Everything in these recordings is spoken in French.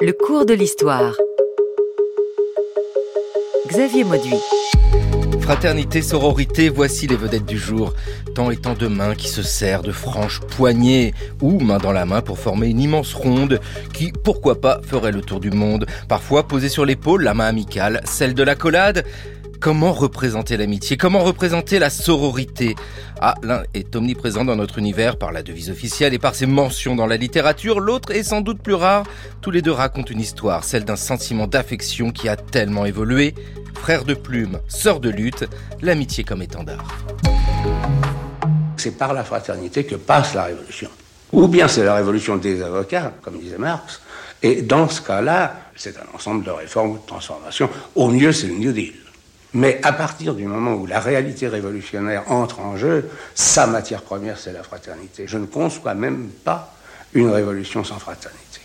Le cours de l'histoire. Xavier Mauduit. Fraternité, sororité, voici les vedettes du jour. Tant et tant de mains qui se serrent de franches poignées ou main dans la main pour former une immense ronde qui, pourquoi pas, ferait le tour du monde. Parfois posée sur l'épaule, la main amicale, celle de la collade. Comment représenter l'amitié Comment représenter la sororité Ah, l'un est omniprésent dans notre univers par la devise officielle et par ses mentions dans la littérature, l'autre est sans doute plus rare. Tous les deux racontent une histoire, celle d'un sentiment d'affection qui a tellement évolué. Frère de plume, sœur de lutte, l'amitié comme étendard. C'est par la fraternité que passe la révolution. Ou bien c'est la révolution des avocats, comme disait Marx. Et dans ce cas-là, c'est un ensemble de réformes de transformations. Au mieux, c'est le New Deal. Mais à partir du moment où la réalité révolutionnaire entre en jeu, sa matière première, c'est la fraternité. Je ne conçois même pas une révolution sans fraternité.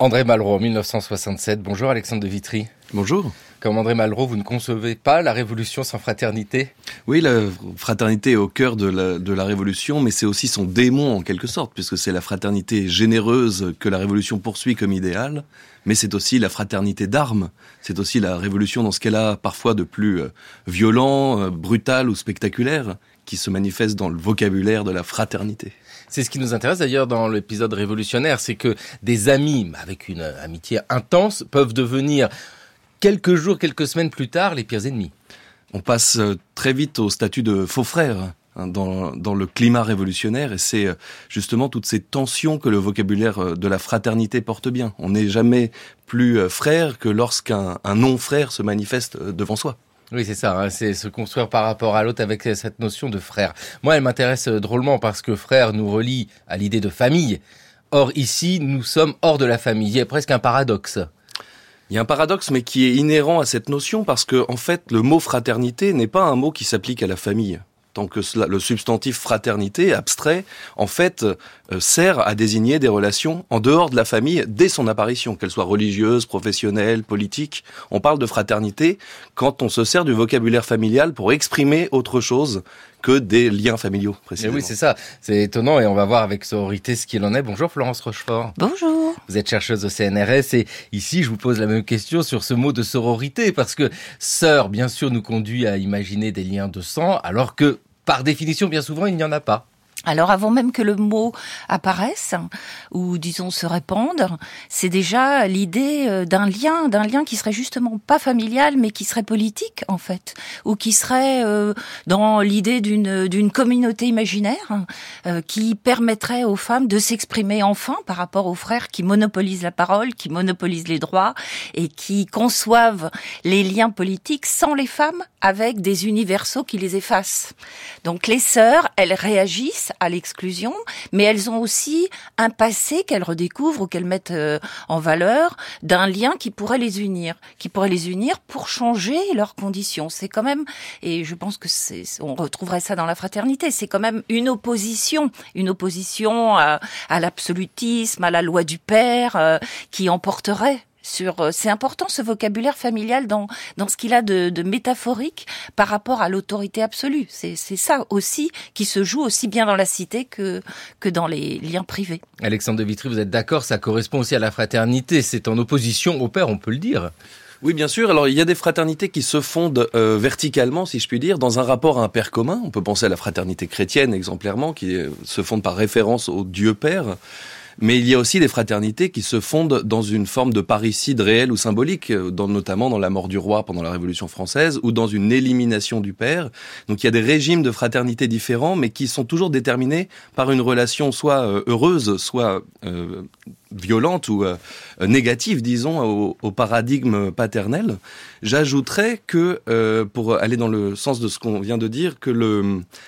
André Malraux, 1967. Bonjour Alexandre de Vitry. Bonjour. Comme André Malraux, vous ne concevez pas la révolution sans fraternité? Oui, la fraternité est au cœur de la, de la révolution, mais c'est aussi son démon en quelque sorte, puisque c'est la fraternité généreuse que la révolution poursuit comme idéal, mais c'est aussi la fraternité d'armes, c'est aussi la révolution dans ce qu'elle a parfois de plus euh, violent, euh, brutal ou spectaculaire, qui se manifeste dans le vocabulaire de la fraternité. C'est ce qui nous intéresse d'ailleurs dans l'épisode révolutionnaire, c'est que des amis avec une amitié intense peuvent devenir quelques jours, quelques semaines plus tard, les pires ennemis. On passe euh, très vite au statut de faux frère hein, dans, dans, le climat révolutionnaire et c'est euh, justement toutes ces tensions que le vocabulaire euh, de la fraternité porte bien. On n'est jamais plus frère que lorsqu'un non-frère se manifeste devant soi. Oui, c'est ça, hein, c'est se construire par rapport à l'autre avec cette notion de frère. Moi, elle m'intéresse drôlement parce que frère nous relie à l'idée de famille. Or, ici, nous sommes hors de la famille. Il y a presque un paradoxe. Il y a un paradoxe, mais qui est inhérent à cette notion, parce que, en fait, le mot fraternité n'est pas un mot qui s'applique à la famille tant que le substantif fraternité, abstrait, en fait, euh, sert à désigner des relations en dehors de la famille dès son apparition, qu'elles soient religieuses, professionnelles, politiques. On parle de fraternité quand on se sert du vocabulaire familial pour exprimer autre chose que des liens familiaux, précisément. oui, c'est ça. C'est étonnant et on va voir avec sororité ce qu'il en est. Bonjour Florence Rochefort. Bonjour. Vous êtes chercheuse au CNRS et ici je vous pose la même question sur ce mot de sororité parce que sœur, bien sûr, nous conduit à imaginer des liens de sang alors que par définition, bien souvent, il n'y en a pas. Alors avant même que le mot apparaisse ou disons se répande, c'est déjà l'idée euh, d'un lien, d'un lien qui serait justement pas familial mais qui serait politique en fait, ou qui serait euh, dans l'idée d'une d'une communauté imaginaire euh, qui permettrait aux femmes de s'exprimer enfin par rapport aux frères qui monopolisent la parole, qui monopolisent les droits et qui conçoivent les liens politiques sans les femmes avec des universaux qui les effacent. Donc les sœurs, elles réagissent à l'exclusion, mais elles ont aussi un passé qu'elles redécouvrent ou qu'elles mettent euh, en valeur d'un lien qui pourrait les unir, qui pourrait les unir pour changer leurs conditions. C'est quand même, et je pense que c'est, on retrouverait ça dans la fraternité, c'est quand même une opposition, une opposition à, l'absolutisme, à la loi du père, euh, qui emporterait sur euh, c'est important ce vocabulaire familial dans dans ce qu'il a de, de, métaphorique par rapport à l'autorité absolue. C'est c'est ça aussi qui se joue aussi bien dans la cité que que dans les liens privés. Alexandre de Vitry, vous êtes d'accord Ça correspond aussi à la fraternité. C'est en opposition au père, on peut le dire. Oui, bien sûr. Alors, il y a des fraternités qui se fondent euh, verticalement, si je puis dire, dans un rapport à un père commun. On peut penser à la fraternité chrétienne, exemplairement, qui euh, se fonde par référence au Dieu Père. Mais il y a aussi des fraternités qui se fondent dans une forme de parricide réel ou symbolique, euh, notamment dans la mort du roi pendant la Révolution française ou dans une élimination du père. Donc il y a des régimes de fraternité différents, mais qui sont toujours déterminés par une relation soit euh, heureuse, soit euh, violente ou négative, disons, au, paradigme paternel. J'ajouterais que, pour aller dans le sens de ce qu'on vient de dire, que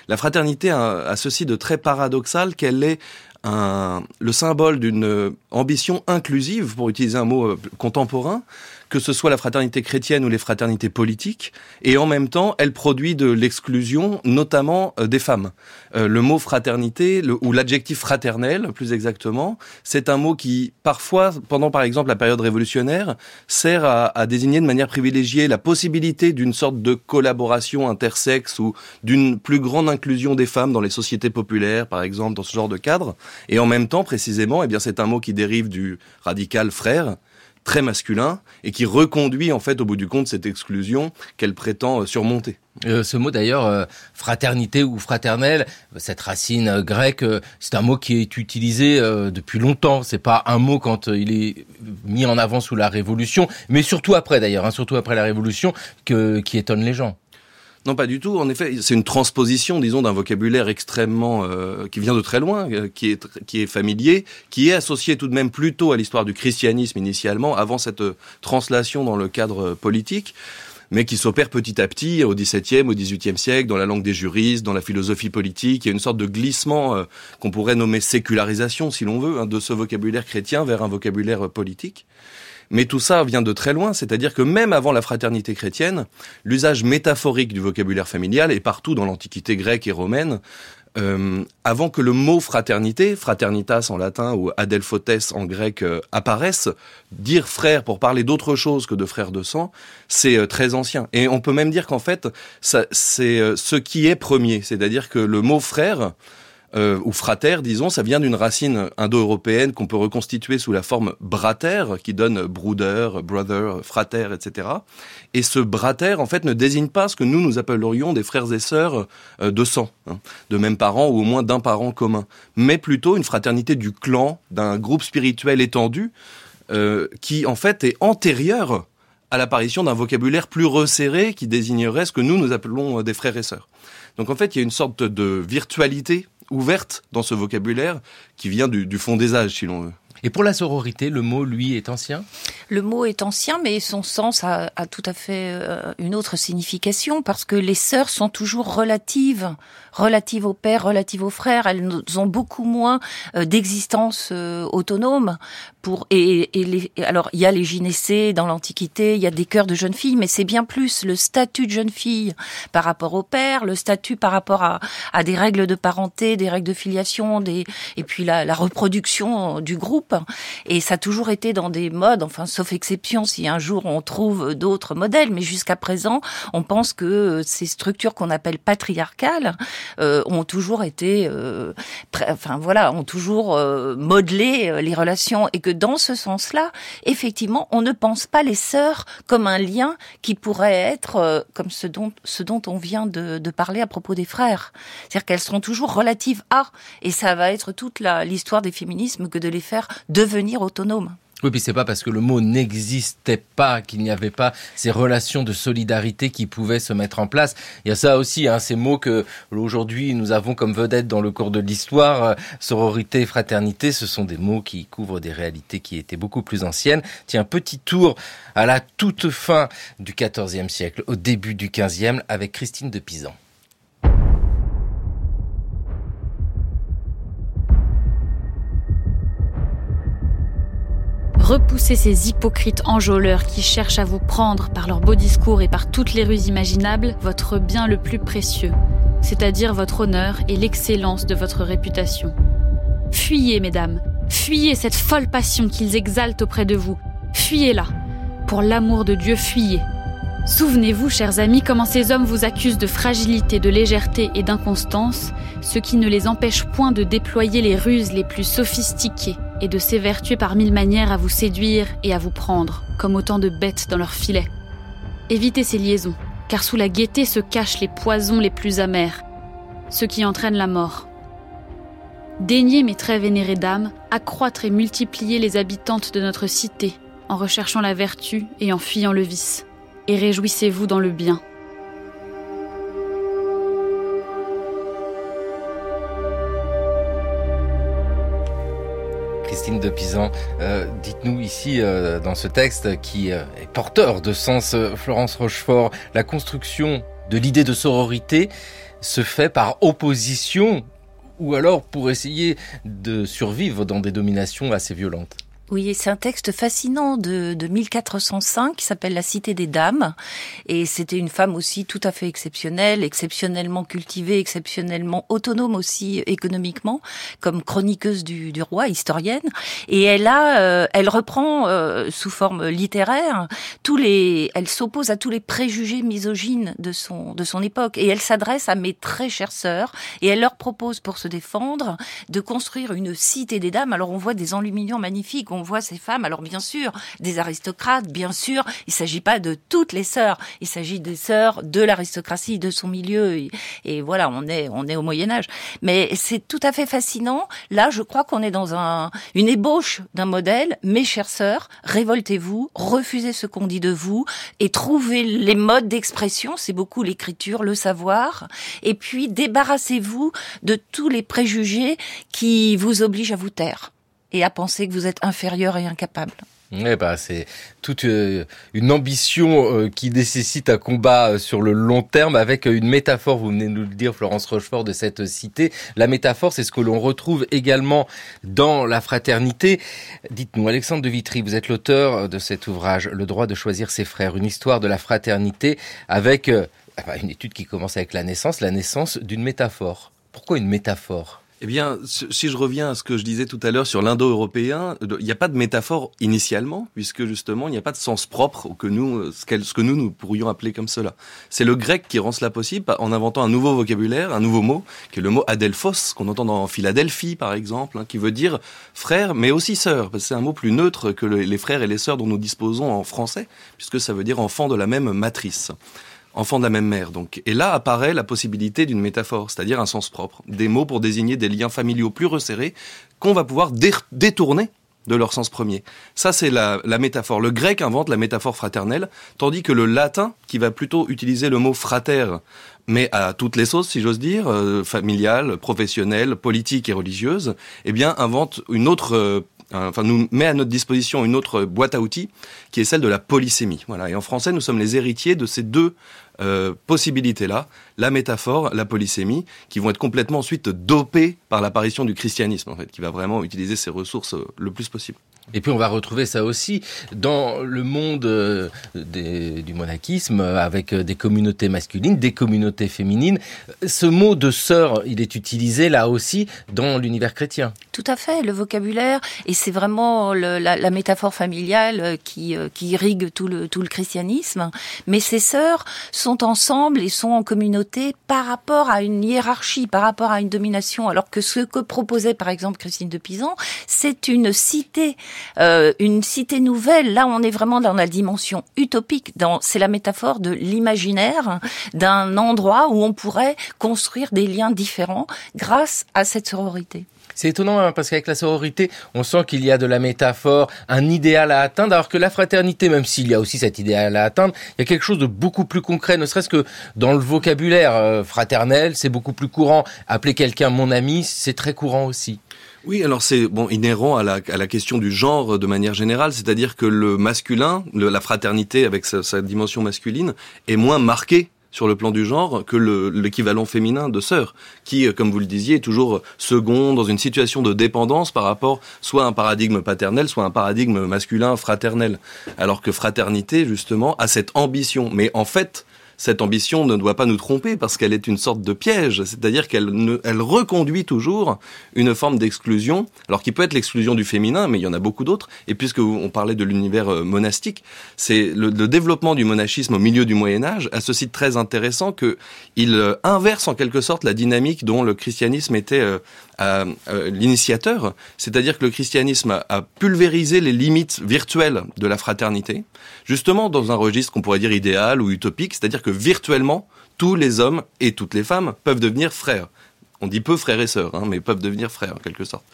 la fraternité a ceci de très paradoxal qu'elle est le symbole d'une ambition inclusive, pour utiliser un mot euh, contemporain, que ce soit la fraternité chrétienne ou les fraternités politiques, et en même temps, elle produit de l'exclusion, notamment euh, des femmes. Euh, le mot fraternité, ou l'adjectif fraternel, plus exactement, c'est un mot qui, parfois, pendant par exemple la période révolutionnaire, sert à, désigner de manière privilégiée la possibilité d'une sorte de collaboration intersexe ou d'une plus grande inclusion des femmes dans les sociétés populaires, par exemple, dans ce genre de cadre. Et en même temps, précisément, eh bien, c'est un mot qui dérive du radical frère, très masculin et qui reconduit en fait au bout du compte cette exclusion qu'elle prétend euh, surmonter. Euh, ce mot d'ailleurs, euh, fraternité ou fraternelle, cette racine grecque, c'est un mot qui est utilisé depuis longtemps. C'est pas un mot quand il est mis en avant sous la Révolution, mais surtout après d'ailleurs, hein, surtout après la Révolution, que, qui étonne les gens. Non, pas du tout. En effet, c'est une transposition, disons, d'un vocabulaire extrêmement euh, qui vient de très loin, euh, qui est qui est familier, qui est associé tout de même plutôt à l'histoire du christianisme initialement, avant cette euh, translation dans le cadre politique mais qui s'opère petit à petit au XVIIe, au XVIIIe siècle, dans la langue des juristes, dans la philosophie politique. Il y a une sorte de glissement qu'on pourrait nommer sécularisation, si l'on veut, hein, de ce vocabulaire chrétien vers un vocabulaire politique. Mais tout ça vient de très loin, c'est-à-dire que même avant la fraternité chrétienne, l'usage métaphorique du vocabulaire familial est partout dans l'Antiquité grecque et romaine. Euh, avant que le mot fraternité, fraternitas en latin ou adelphotes en grec euh, apparaisse, dire frère pour parler d'autre chose que de frère de sang, c'est euh, très ancien. Et on peut même dire qu'en fait, c'est ce qui est premier, c'est-à-dire que le mot frère euh, ou frater, disons, ça vient d'une racine indo-européenne qu'on peut reconstituer sous la forme brater, qui donne bruder, brother, frater, etc. Et ce brater, en fait, ne désigne pas ce que nous, nous appellerions des frères et sœurs euh, de sang, hein, de même parent ou au moins d'un parent commun, mais plutôt une fraternité du clan, d'un groupe spirituel étendu, euh, qui, en fait, est antérieur à l'apparition d'un vocabulaire plus resserré qui désignerait ce que nous, nous appelons des frères et sœurs. Donc en fait, il y a une sorte de virtualité ouverte dans ce vocabulaire qui vient du, du fond des âges, si l'on veut. Et pour la sororité, le mot, lui, est ancien? Le mot est ancien, mais son sens a, a tout à fait euh, une autre signification, parce que les sœurs sont toujours relatives, relatives au père, relatives aux frères. Elles ont beaucoup moins euh, d'existence euh, autonome. Pour, et, et les, alors, il y a les gynécées dans l'Antiquité, il y a des cœurs de jeunes filles, mais c'est bien plus le statut de jeune fille par rapport au père, le statut par rapport à, à des règles de parenté, des règles de filiation, des, et puis la, la reproduction du groupe. Et ça a toujours été dans des modes, enfin, sauf exception si un jour on trouve d'autres modèles, mais jusqu'à présent, on pense que euh, ces structures qu'on appelle patriarcales euh, ont toujours été, euh, enfin voilà, ont toujours euh, modelé les relations, et que dans ce sens-là, effectivement, on ne pense pas les sœurs comme un lien qui pourrait être comme ce dont on vient de, de parler à propos des frères, c'est-à-dire qu'elles seront toujours relatives à, et ça va être toute l'histoire des féminismes que de les faire devenir autonome. Oui, puis c'est pas parce que le mot n'existait pas qu'il n'y avait pas ces relations de solidarité qui pouvaient se mettre en place. Il y a ça aussi, hein, ces mots que aujourd'hui nous avons comme vedette dans le cours de l'histoire, euh, sororité, fraternité, ce sont des mots qui couvrent des réalités qui étaient beaucoup plus anciennes. Tiens, petit tour à la toute fin du XIVe siècle, au début du XVe, avec Christine de Pisan. Repoussez ces hypocrites enjôleurs qui cherchent à vous prendre par leurs beaux discours et par toutes les ruses imaginables votre bien le plus précieux, c'est-à-dire votre honneur et l'excellence de votre réputation. Fuyez, mesdames, fuyez cette folle passion qu'ils exaltent auprès de vous. Fuyez-la. Pour l'amour de Dieu, fuyez. Souvenez-vous, chers amis, comment ces hommes vous accusent de fragilité, de légèreté et d'inconstance, ce qui ne les empêche point de déployer les ruses les plus sophistiquées et de s'évertuer par mille manières à vous séduire et à vous prendre, comme autant de bêtes dans leur filet. Évitez ces liaisons, car sous la gaieté se cachent les poisons les plus amers, ceux qui entraînent la mort. Daignez, mes très vénérées dames, accroître et multiplier les habitantes de notre cité, en recherchant la vertu et en fuyant le vice et réjouissez-vous dans le bien. Christine de Pisan, euh, dites-nous ici euh, dans ce texte qui euh, est porteur de sens, Florence Rochefort, la construction de l'idée de sororité se fait par opposition ou alors pour essayer de survivre dans des dominations assez violentes Oui, c'est un texte fascinant de, de 1405 qui s'appelle La Cité des Dames. Et c'était une femme aussi tout à fait exceptionnelle, exceptionnellement cultivée, exceptionnellement autonome aussi économiquement, comme chroniqueuse du, du roi, historienne. Et elle a, euh, elle reprend euh, sous forme littéraire tous les, elle s'oppose à tous les préjugés misogynes de son de son époque. Et elle s'adresse à mes très chères sœurs et elle leur propose pour se défendre de construire une cité des dames. Alors on voit des enluminures magnifiques on voit ces femmes. Alors bien sûr, des aristocrates, bien sûr, il s'agit pas de toutes les sœurs, il s'agit des sœurs de l'aristocratie, de son milieu. Et, voilà, on est on est au Moyen Âge. Mais c'est tout à fait fascinant. Là, je crois qu'on est dans un une ébauche d'un modèle. Mes chères sœurs, révoltez-vous, refusez ce qu'on dit de vous et trouvez les modes d'expression. C'est beaucoup l'écriture, le savoir. Et puis débarrassez-vous de tous les préjugés qui vous obligent à vous taire et à penser que vous êtes inférieur et incapable. Eh ben, c'est toute euh, une ambition euh, qui nécessite un combat euh, sur le long terme avec une métaphore, vous venez de nous le dire Florence Rochefort, de cette cité. La métaphore, c'est ce que l'on retrouve également dans la fraternité. Dites-nous, Alexandre de Vitry, vous êtes l'auteur de cet ouvrage, Le droit de choisir ses frères, une histoire de la fraternité avec une étude qui commence avec la naissance, la naissance d'une métaphore. Pourquoi une métaphore? Eh bien, si je reviens à ce que je disais tout à l'heure sur l'indo-européen, il n'y a pas de métaphore initialement, puisque justement, il n'y a pas de sens propre que nous, ce que nous, nous pourrions appeler comme cela. C'est le grec qui rend cela possible en inventant un nouveau vocabulaire, un nouveau mot, qui est le mot adelphos, qu'on entend dans Philadelphie, par exemple, hein, qui veut dire frère, mais aussi sœur, parce que c'est un mot plus neutre que les frères et les sœurs dont nous disposons en français, puisque ça veut dire enfant de la même matrice enfants de la même mère. Donc, et là apparaît la possibilité d'une métaphore, c'est-à-dire un sens propre, des mots pour désigner des liens familiaux plus resserrés qu'on va pouvoir détourner de leur sens premier. Ça, c'est la, métaphore. Le grec invente la métaphore fraternelle, tandis que le latin, qui va plutôt utiliser le mot frater, mais à toutes les sauces, si j'ose dire, euh, familiale, professionnelle, politique et religieuse, eh bien, invente une autre euh, enfin nous met à notre disposition une autre boîte à outils qui est celle de la polysémie. Voilà. Et en français, nous sommes les héritiers de ces deux euh, possibilités-là, la métaphore, la polysémie, qui vont être complètement ensuite dopées par l'apparition du christianisme, en fait, qui va vraiment utiliser ces ressources euh, le plus possible. Et puis on va retrouver ça aussi dans le monde euh, du monachisme avec euh, des communautés masculines, des communautés féminines. Ce mot de sœur, il est utilisé là aussi dans l'univers chrétien. Tout à fait, le vocabulaire et c'est vraiment la, la, métaphore familiale qui, qui irrigue tout le, tout le christianisme. Mais ces sœurs sont ensemble et sont en communauté par rapport à une hiérarchie, par rapport à une domination. Alors que ce que proposait par exemple Christine de Pisan, c'est une cité euh, une cité nouvelle, là on est vraiment dans la dimension utopique, c'est la métaphore de l'imaginaire d'un endroit où on pourrait construire des liens différents grâce à cette sororité. C'est étonnant hein, parce qu'avec la sororité, on sent qu'il y a de la métaphore, un idéal à atteindre, alors que la fraternité, même s'il y a aussi cet idéal à atteindre, il y a quelque chose de beaucoup plus concret, ne serait-ce que dans le vocabulaire euh, fraternel, c'est beaucoup plus courant. Appeler quelqu'un mon ami, c'est très courant aussi. Oui, alors c'est bon inhérent à la, à la question du genre de manière générale, c'est-à-dire que le masculin, la fraternité avec sa, sa, dimension masculine, est moins marquée sur le plan du genre que l'équivalent féminin de sœur, qui, euh, comme vous le disiez, est toujours second dans une situation de dépendance par rapport soit à un paradigme paternel, soit à un paradigme masculin fraternel. Alors que fraternité, justement, a cette ambition. Mais en fait, cette ambition ne doit pas nous tromper parce qu'elle est une sorte de piège, c'est-à-dire qu'elle elle reconduit toujours une forme d'exclusion, alors qui peut être l'exclusion du féminin, mais il y en a beaucoup d'autres. Et puisque on parlait de l'univers euh, monastique, c'est le, développement du monachisme au milieu du Moyen Âge a ce site très intéressant que il euh, inverse en quelque sorte la dynamique dont le christianisme était euh, l'initiateur, c'est-à-dire que le christianisme a pulvérisé les limites virtuelles de la fraternité, justement dans un registre qu'on pourrait dire idéal ou utopique, c'est-à-dire que virtuellement, tous les hommes et toutes les femmes peuvent devenir frères. On dit peu frères et sœurs, hein, mais peuvent devenir frères en quelque sorte.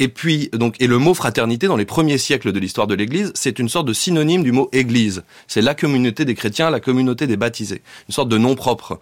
Et puis, donc, et le mot fraternité, dans les premiers siècles de l'histoire de l'Église, c'est une sorte de synonyme du mot Église. C'est la communauté des chrétiens, la communauté des baptisés. Une sorte de nom propre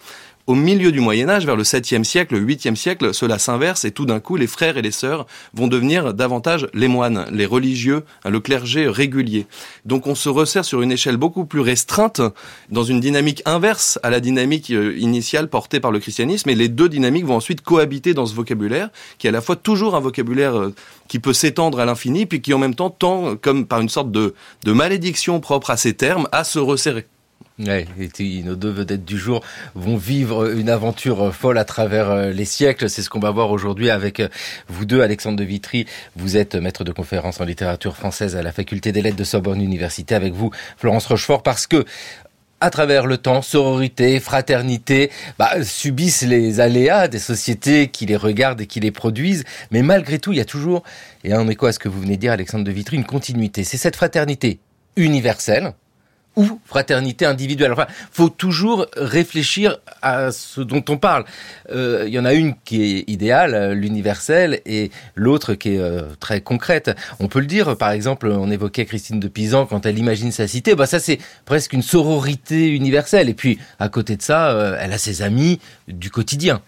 Au milieu du Moyen Âge, vers le 7e siècle, le 8e siècle, cela s'inverse et tout d'un coup, les frères et les sœurs vont devenir davantage les moines, les religieux, hein, le clergé régulier. Donc on se resserre sur une échelle beaucoup plus restreinte, dans une dynamique inverse à la dynamique euh, initiale portée par le christianisme, et les deux dynamiques vont ensuite cohabiter dans ce vocabulaire, qui est à la fois toujours un vocabulaire euh, qui peut s'étendre à l'infini, puis qui en même temps tend, comme par une sorte de, de malédiction propre à ces termes, à se resserrer. Ouais, et nos deux vedettes du jour vont vivre une aventure folle à travers euh, les siècles. C'est ce qu'on va voir aujourd'hui avec euh, vous deux, Alexandre de Vitry. Vous êtes maître de conférence en littérature française à la faculté des lettres de Sorbonne Université. Avec vous, Florence Rochefort, parce que à travers le temps, sororité, fraternité, bah, subissent les aléas des sociétés qui les regardent et qui les produisent. Mais malgré tout, il y a toujours, et en écho à ce que vous venez de dire, Alexandre de Vitry, une continuité. C'est cette fraternité universelle, ou fraternité individuelle. Enfin, faut toujours réfléchir à ce dont on parle. Euh, il y en a une qui est idéale, l'universelle, et l'autre qui est euh, très concrète. On peut le dire, par exemple, on évoquait Christine de Pisan quand elle imagine sa cité. Bah ça, c'est presque une sororité universelle. Et puis, à côté de ça, euh, elle a ses amis du quotidien.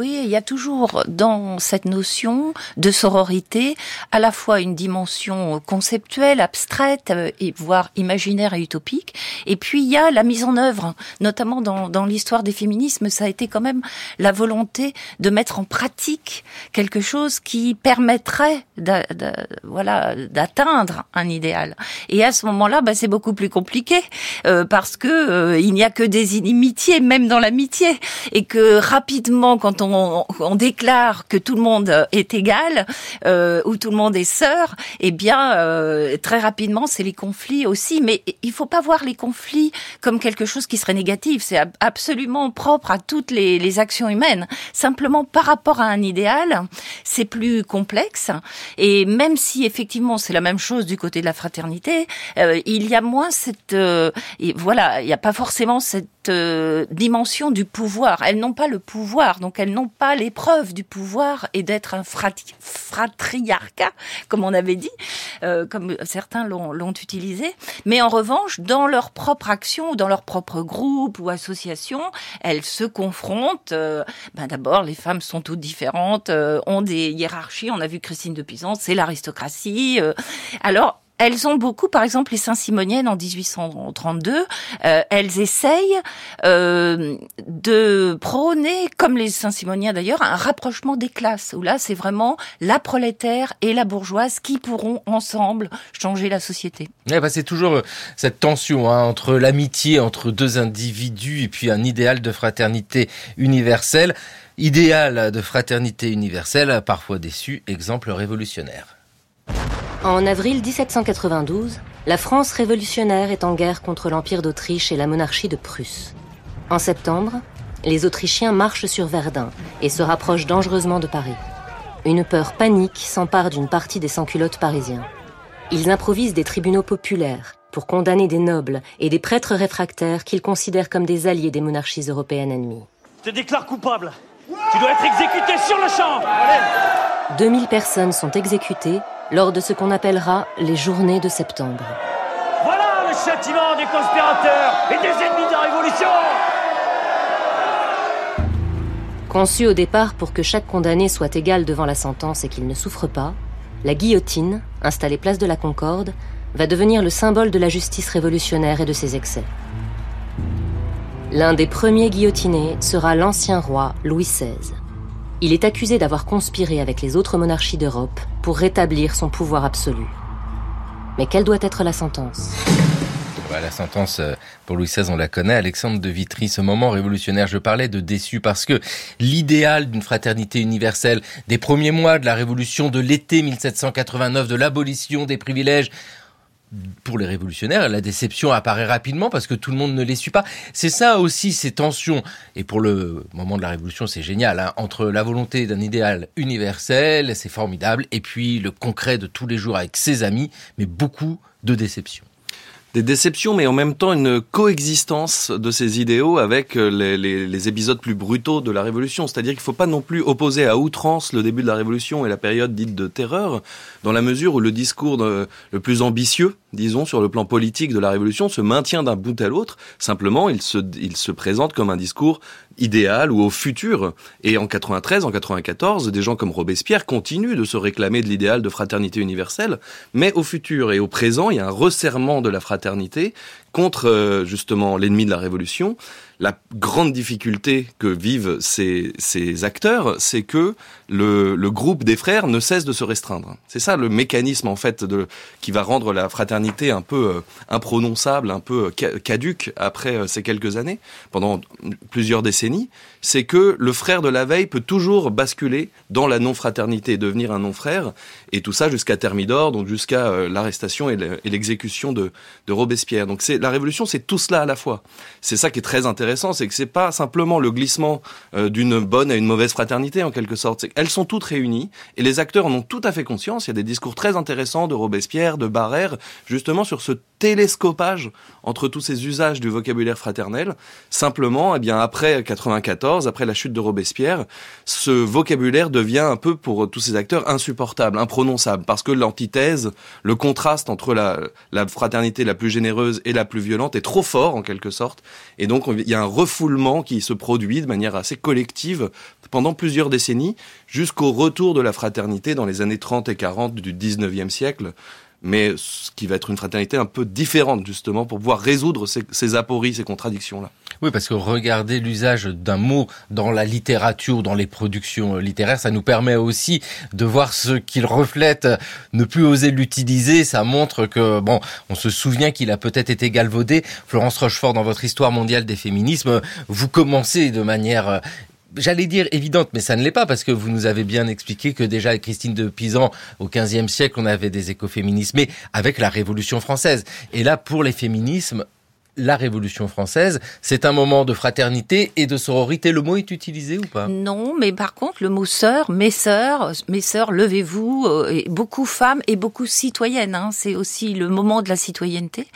Oui, il y a toujours dans cette notion de sororité à la fois une dimension conceptuelle, abstraite, euh, et voire imaginaire et utopique, et puis il y a la mise en œuvre, notamment dans, l'histoire des féminismes, ça a été quand même la volonté de mettre en pratique quelque chose qui permettrait d'atteindre un idéal. Et à ce moment-là, bah, c'est beaucoup plus compliqué euh, parce que euh, il n'y a que des inimitiés, même dans l'amitié, et que rapidement, quand on on, déclare que tout le monde est égal euh, ou tout le monde est sœur, eh bien euh, très rapidement c'est les conflits aussi. Mais il faut pas voir les conflits comme quelque chose qui serait négatif. C'est absolument propre à toutes les, actions humaines. Simplement par rapport à un idéal, c'est plus complexe. Et même si effectivement c'est la même chose du côté de la fraternité, euh, il y a moins cette voilà, il n'y a pas forcément cette dimension du pouvoir. Elles n'ont pas le pouvoir, donc elles n'ont pas l'épreuve du pouvoir et d'être un fratriarcat, comme on avait dit, euh, comme certains l'ont utilisé. Mais en revanche, dans leur propre action ou dans leur propre groupe ou association, elles se confrontent. Euh, ben D'abord, les femmes sont toutes différentes, euh, ont des hiérarchies. On a vu Christine de Pizan, c'est l'aristocratie. alors, elles ont beaucoup, par exemple, les Saint-Simoniennes en 1832, euh, elles essayent euh, de prôner, comme les Saint-Simoniens d'ailleurs, un rapprochement des classes, où là, c'est vraiment la prolétaire et la bourgeoise qui pourront ensemble changer la société. bah, c'est toujours euh, cette tension hein, entre l'amitié entre deux individus et puis un idéal de fraternité universelle. Idéal de fraternité universelle, parfois déçu, exemple révolutionnaire. En avril 1792, la France révolutionnaire est en guerre contre l'Empire d'Autriche et la monarchie de Prusse. En septembre, les Autrichiens marchent sur Verdun et se rapprochent dangereusement de Paris. Une peur panique s'empare d'une partie des sans-culottes parisiens. Ils improvisent des tribunaux populaires pour condamner des nobles et des prêtres réfractaires qu'ils considèrent comme des alliés des monarchies européennes ennemies. Je te déclare coupable. Tu dois être exécuté sur le champ. 2000 personnes sont exécutées lors de ce qu'on appellera les journées de septembre. Voilà le châtiment des conspirateurs et des ennemis de la Révolution Conçu au départ pour que chaque condamné soit égal devant la sentence et qu'il ne souffre pas, la guillotine, installée place de la Concorde, va devenir le symbole de la justice révolutionnaire et de ses excès. L'un des premiers guillotinés sera l'ancien roi Louis XVI. Il est accusé d'avoir conspiré avec les autres monarchies d'Europe pour rétablir son pouvoir absolu. Mais quelle doit être la sentence? La sentence euh, pour Louis XVI, on la connaît. Alexandre de Vitry, ce moment révolutionnaire, je parlais de déçu parce que l'idéal d'une fraternité universelle des premiers mois de la révolution de l'été 1789, de l'abolition des privilèges, pour les révolutionnaires, la déception apparaît rapidement parce que tout le monde ne les suit pas. C'est ça aussi, ces tensions. Et pour le moment de la révolution, c'est génial. Hein, entre la volonté d'un idéal universel, c'est formidable, et puis le concret de tous les jours avec ses amis, mais beaucoup de déceptions. Des déceptions, mais en même temps une coexistence de ces idéaux avec euh, les, épisodes plus brutaux de la Révolution. C'est-à-dire qu'il ne faut pas non plus opposer à outrance le début de la Révolution et la période dite de terreur, dans la mesure où le discours le plus ambitieux, disons, sur le plan politique de la Révolution se maintient d'un bout à l'autre. Simplement, il se présente comme un discours idéal ou au futur. Et en 93, en 94, des gens comme Robespierre continuent de se réclamer de l'idéal de fraternité universelle, mais au futur et au présent, il y a un resserrement de la fraternité contre euh, justement l'ennemi de la révolution. La grande difficulté que vivent ces, ces acteurs, c'est que le, le, groupe des frères ne cesse de se restreindre. C'est ça le mécanisme en fait de, qui va rendre la fraternité un peu euh, imprononçable, un peu euh, caduque après euh, ces quelques années, pendant plusieurs décennies. C'est que le frère de la veille peut toujours basculer dans la non-fraternité, devenir un non-frère, et tout ça jusqu'à Thermidor, donc jusqu'à euh, l'arrestation et l'exécution de, de Robespierre. Donc c'est la révolution, c'est tout cela à la fois. C'est ça qui est très intéressant, c'est que c'est pas simplement le glissement d'une bonne à une mauvaise fraternité en quelque sorte. Elles sont toutes réunies et les acteurs en ont tout à fait conscience. Il y a des discours très intéressants de Robespierre, de Barrère, justement sur ce télescopage entre tous ces usages du vocabulaire fraternel. Simplement, eh bien après 94, après la chute de Robespierre, ce vocabulaire devient un peu pour tous ces acteurs insupportable, imprononçable, parce que l'antithèse, le contraste entre la, la fraternité la plus généreuse et la plus violente est trop fort en quelque sorte, et donc il y a un refoulement qui se produit de manière assez collective pendant plusieurs décennies, jusqu'au retour de la fraternité dans les années 30 et 40 du 19e siècle, mais ce qui va être une fraternité un peu différente justement pour pouvoir résoudre ces, apories, ces contradictions-là. Oui, parce que regarder l'usage d'un mot dans la littérature, dans les productions littéraires, ça nous permet aussi de voir ce qu'il reflète. Ne plus oser l'utiliser, ça montre que, bon, on se souvient qu'il a peut-être été galvaudé. Florence Rochefort, dans votre histoire mondiale des féminismes, vous commencez de manière j'allais dire évidente, mais ça ne l'est pas parce que vous nous avez bien expliqué que déjà Christine de Pisan, au XVe siècle, on avait des écoféminismes, mais avec la Révolution française. Et là, pour les féminismes, la Révolution française, c'est un moment de fraternité et de sororité. Le mot est utilisé ou pas? Non, mais par contre, le mot sœur, mes sœurs, mes sœurs, levez-vous, euh, beaucoup femmes et beaucoup citoyennes. Hein, c'est aussi le moment de la citoyenneté.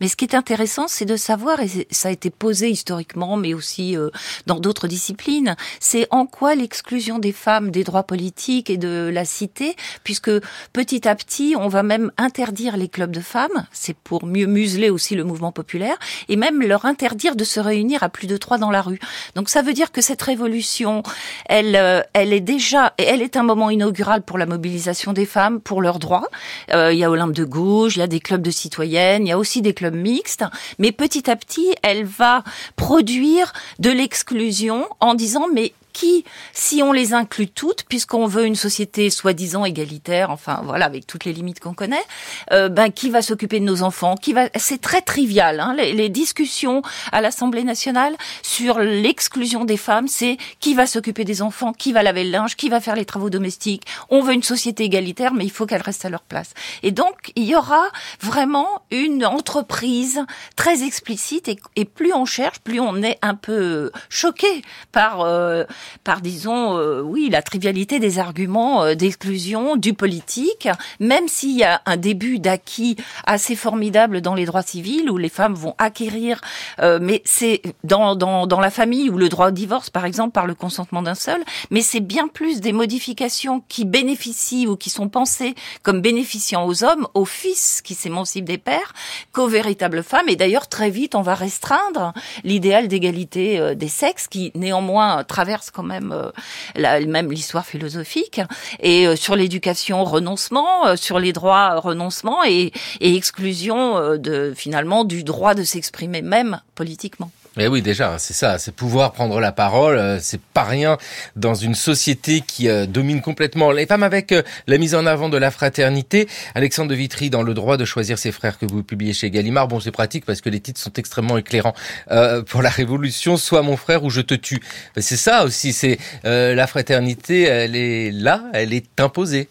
Mais ce qui est intéressant, c'est de savoir, et ça a été posé historiquement, mais aussi euh, dans d'autres disciplines, c'est en quoi l'exclusion des femmes des droits politiques et de la cité, puisque petit à petit, on va même interdire les clubs de femmes. C'est pour mieux museler aussi le mouvement populaire et même leur interdire de se réunir à plus de trois dans la rue. Donc ça veut dire que cette révolution, elle, euh, elle est déjà, elle est un moment inaugural pour la mobilisation des femmes, pour leurs droits. Euh, il y a Olympe de Gouges, il y a des clubs de citoyennes, il y a aussi des clubs mixtes, mais petit à petit, elle va produire de l'exclusion en disant mais qui, si on les inclut toutes, puisqu'on veut une société soi-disant égalitaire, enfin voilà, avec toutes les limites qu'on connaît, euh, ben qui va s'occuper de nos enfants Qui va C'est très trivial. Hein, les, les, discussions à l'Assemblée nationale sur l'exclusion des femmes, c'est qui va s'occuper des enfants, qui va laver le linge, qui va faire les travaux domestiques. On veut une société égalitaire, mais il faut qu'elle reste à leur place. Et donc il y aura vraiment une entreprise très explicite, et, et plus on cherche, plus on est un peu choqué par euh, par, disons, euh, oui, la trivialité des arguments euh, d'exclusion du politique, même s'il y a un début d'acquis assez formidable dans les droits civils où les femmes vont acquérir, euh, mais c'est dans, dans, dans la famille ou le droit au divorce, par exemple, par le consentement d'un seul, mais c'est bien plus des modifications qui bénéficient ou qui sont pensées comme bénéficiant aux hommes, aux fils qui s'émancipent des pères, qu'aux véritables femmes. Et d'ailleurs, très vite, on va restreindre l'idéal d'égalité des sexes qui, néanmoins, traverse quand même euh, la, même l'histoire philosophique et euh, sur l'éducation renoncement, euh, sur les droits renoncement et, et exclusion de finalement du droit de s'exprimer même politiquement. Mais oui, déjà, c'est ça, c'est pouvoir prendre la parole, c'est pas rien dans une société qui domine complètement les femmes avec la mise en avant de la fraternité. Alexandre de Vitry dans Le droit de choisir ses frères que vous publiez chez Gallimard. Bon, c'est pratique parce que les titres sont extrêmement éclairants. Euh, pour la Révolution, soit mon frère ou je te tue. C'est ça aussi, c'est euh, la fraternité, elle est là, elle est imposée.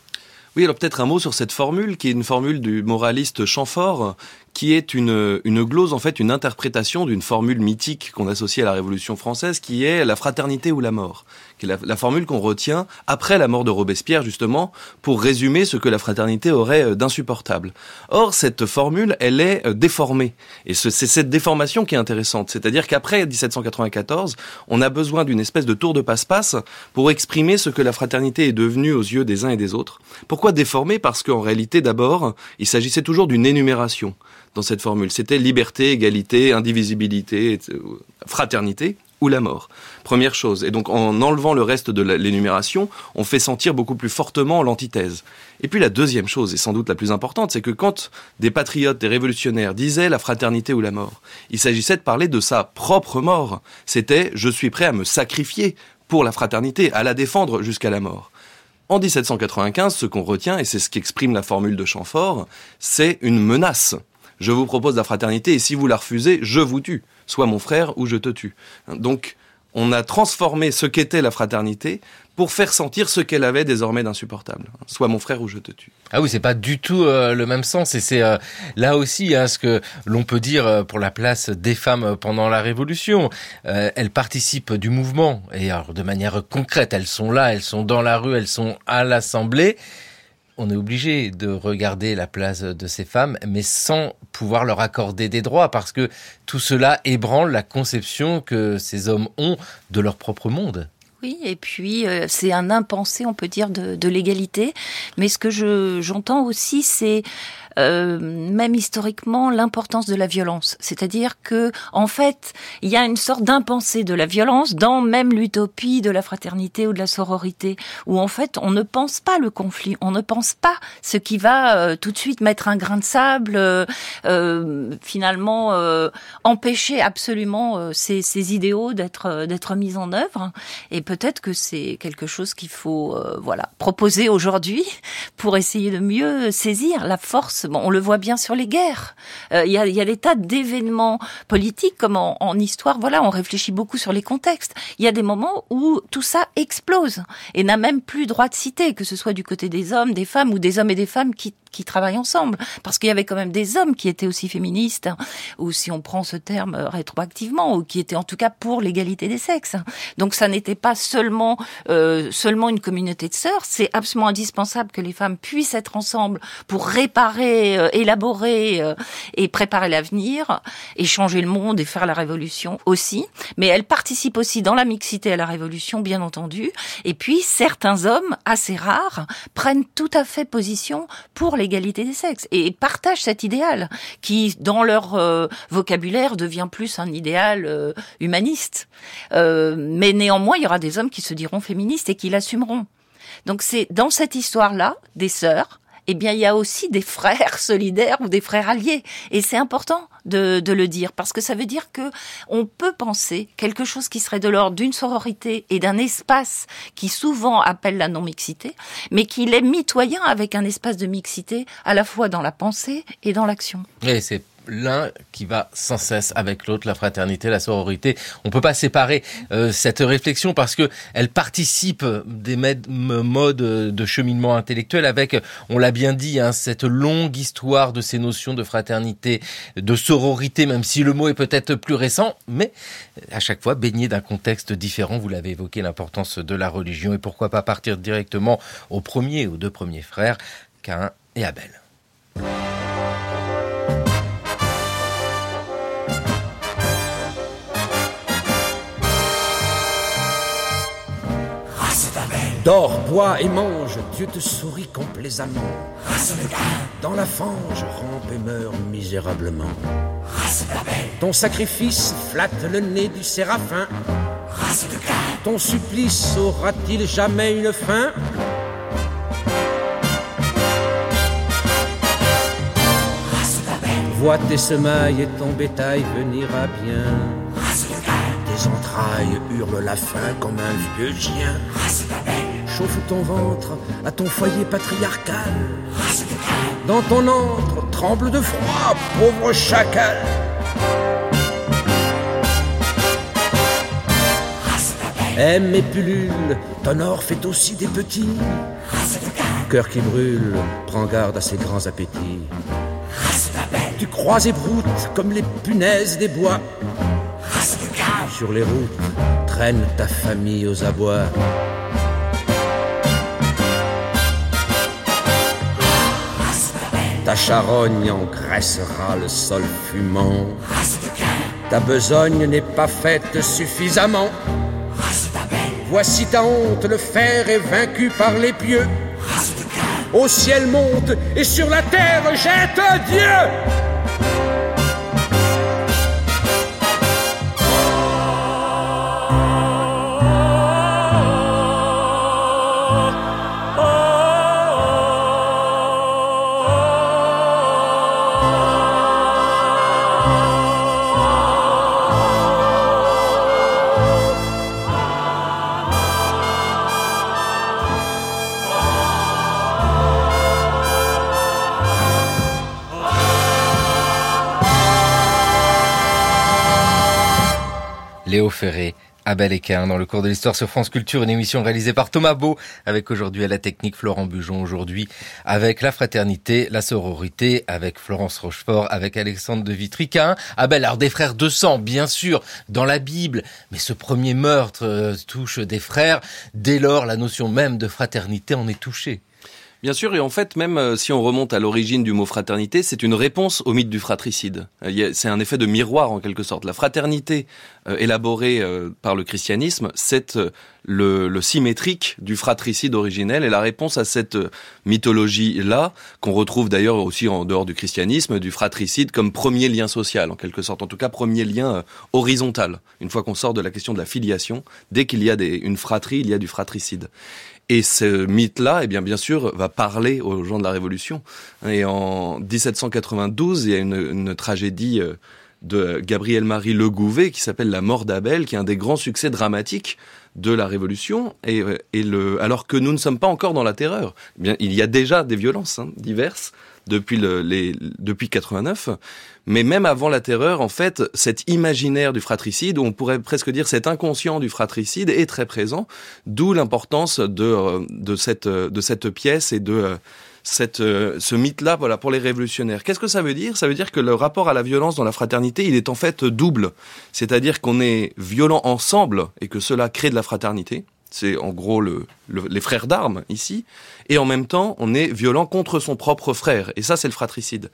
Oui, alors peut-être un mot sur cette formule, qui est une formule du moraliste Chamfort, qui est une, une glose, en fait, une interprétation d'une formule mythique qu'on associe à la Révolution française, qui est la fraternité ou la mort, qui est la, la formule qu'on retient après la mort de Robespierre, justement, pour résumer ce que la fraternité aurait euh, d'insupportable. Or, cette formule, elle est euh, déformée. Et c'est cette déformation qui est intéressante. C'est-à-dire qu'après 1794, on a besoin d'une espèce de tour de passe-passe pour exprimer ce que la fraternité est devenue aux yeux des uns et des autres. Pourquoi déformée? Parce qu'en réalité, d'abord, il s'agissait toujours d'une énumération dans cette formule. C'était liberté, égalité, indivisibilité, fraternité ou la mort. Première chose. Et donc en enlevant le reste de l'énumération, on fait sentir beaucoup plus fortement l'antithèse. Et puis la deuxième chose, et sans doute la plus importante, c'est que quand des patriotes, des révolutionnaires disaient la fraternité ou la mort, il s'agissait de parler de sa propre mort. C'était je suis prêt à me sacrifier pour la fraternité, à la défendre jusqu'à la mort. En 1795, ce qu'on retient, et c'est ce qu'exprime la formule de Chamfort, c'est une menace. Je vous propose la fraternité et si vous la refusez, je vous tue. Soit mon frère ou je te tue. Donc, on a transformé ce qu'était la fraternité pour faire sentir ce qu'elle avait désormais d'insupportable. Soit mon frère ou je te tue. Ah oui, c'est pas du tout euh, le même sens et c'est euh, là aussi hein, ce que l'on peut dire euh, pour la place des femmes pendant la Révolution. elles participent du mouvement et alors, de manière concrète, elles sont là, elles sont dans la rue, elles sont à l'Assemblée on est obligé de regarder la place de ces femmes, mais sans pouvoir leur accorder des droits, parce que tout cela ébranle la conception que ces hommes ont de leur propre monde. Oui, et puis euh, c'est un impensé, on peut dire, de, l'égalité. Mais ce que j'entends aussi, c'est euh, même historiquement l'importance de la violence. C'est-à-dire que en fait, il y a une sorte d'impensé de la violence dans même l'utopie de la fraternité ou de la sororité, où en fait on ne pense pas le conflit, on ne pense pas ce qui va euh, tout de suite mettre un grain de sable, euh, finalement empêcher absolument ces, ces idéaux d'être d'être mis en œuvre. Et peut-être que c'est quelque chose qu'il faut voilà proposer aujourd'hui pour essayer de mieux saisir la force on le voit bien sur les guerres. Euh, il y, a, y, a, des tas d'événements politiques, comme en, en, histoire. Voilà, on réfléchit beaucoup sur les contextes. Il y a des moments où tout ça explose et n'a même plus droit de citer, que ce soit du côté des hommes, des femmes ou des hommes et des femmes qui qui travaillent ensemble. Parce qu'il y avait quand même des hommes qui étaient aussi féministes, ou si on prend ce terme rétroactivement, ou qui étaient en tout cas pour l'égalité des sexes. Donc ça n'était pas seulement euh, seulement une communauté de sœurs. C'est absolument indispensable que les femmes puissent être ensemble pour réparer, euh, élaborer euh, et préparer l'avenir, et changer le monde et faire la révolution aussi. Mais elles participent aussi dans la mixité à la révolution, bien entendu. Et puis certains hommes, assez rares, prennent tout à fait position pour l'égalité des sexes et partagent cet idéal qui, dans leur euh, vocabulaire, devient plus un idéal euh, humaniste. Euh, mais néanmoins, il y aura des hommes qui se diront féministes et qui l'assumeront. Donc c'est dans cette histoire-là des sœurs eh bien, il y a aussi des frères solidaires ou des frères alliés. Et c'est important de, de, le dire parce que ça veut dire que on peut penser quelque chose qui serait de l'ordre d'une sororité et d'un espace qui souvent appelle la non-mixité, mais qui est mitoyen avec un espace de mixité à la fois dans la pensée et dans l'action. L'un qui va sans cesse avec l'autre, la fraternité, la sororité. On peut pas séparer euh, cette réflexion parce que elle participe des modes de cheminement intellectuel avec, on l'a bien dit, hein, cette longue histoire de ces notions de fraternité, de sororité, même si le mot est peut-être plus récent, mais à chaque fois baigné d'un contexte différent. Vous l'avez évoqué, l'importance de la religion et pourquoi pas partir directement aux premiers, aux deux premiers frères, Cain et Abel. Dors, bois et mange, Dieu te sourit complaisamment. Dans la fange, rampe et meurt misérablement. Ton sacrifice flatte le nez du séraphin. Ton supplice aura-t-il jamais une fin? Vois tes semailles et ton bétail venir à bien. Tes entrailles hurlent la faim comme un vieux chien chauffe ton ventre à ton foyer patriarcal. Dans ton antre, tremble de froid, pauvre chacal. Aime et pullule, ton or fait aussi des petits. Cœur qui brûle, prends garde à ses grands appétits. tu crois et broutes comme les punaises des bois. Sur les routes, traîne ta famille aux abois. Ta charogne engraissera le sol fumant. Ta besogne n'est pas faite suffisamment. Voici ta honte, le fer est vaincu par les pieux. Au ciel monte et sur la terre jette Dieu. Léo Ferré, Abel Quin, dans le cours de l'histoire sur France Culture, une émission réalisée par Thomas Beau, avec aujourd'hui à la technique Florent Bujon, aujourd'hui avec la fraternité, la sororité, avec Florence Rochefort, avec Alexandre de Vitricain. Abel, alors des frères de sang, bien sûr, dans la Bible, mais ce premier meurtre euh, touche des frères, dès lors la notion même de fraternité en est touchée. Bien sûr, et en fait, même euh, si on remonte à l'origine du mot fraternité, c'est une réponse au mythe du fratricide. Euh, c'est un effet de miroir en quelque sorte. La fraternité euh, élaborée par le christianisme, c'est le, symétrique du fratricide originel et la réponse à cette mythologie-là, qu'on retrouve d'ailleurs aussi en dehors du christianisme, du fratricide comme premier lien social, en quelque sorte, en tout cas premier lien horizontal. Une fois qu'on sort de la question de la filiation, dès qu'il y a une fratrie, il y a du fratricide. Et ce mythe-là, eh bien, bien sûr, va parler aux gens de la Révolution. Et en 1792, il y a une, tragédie euh, de Gabriel-Marie Legouvet qui s'appelle La mort d'Abel, qui est un des grands succès dramatiques de la Révolution, et, euh, et le, alors que nous ne sommes pas encore dans la terreur. Eh bien, il y a déjà des violences hein, diverses depuis, le, les, depuis 89, mais même avant la terreur, en fait, cet imaginaire du fratricide, on pourrait presque dire cet inconscient du fratricide, est très présent, d'où l'importance de, euh, de, cette, de cette pièce et de euh, cette, euh, ce mythe-là voilà, pour les révolutionnaires. Qu'est-ce que ça veut dire? Ça veut dire que le rapport à la violence dans la fraternité, il est en fait double. C'est-à-dire qu'on est violent ensemble et que cela crée de la fraternité. C'est en gros le, les frères d'armes ici. Et en même temps, on est violent contre son propre frère. Et ça, c'est le fratricide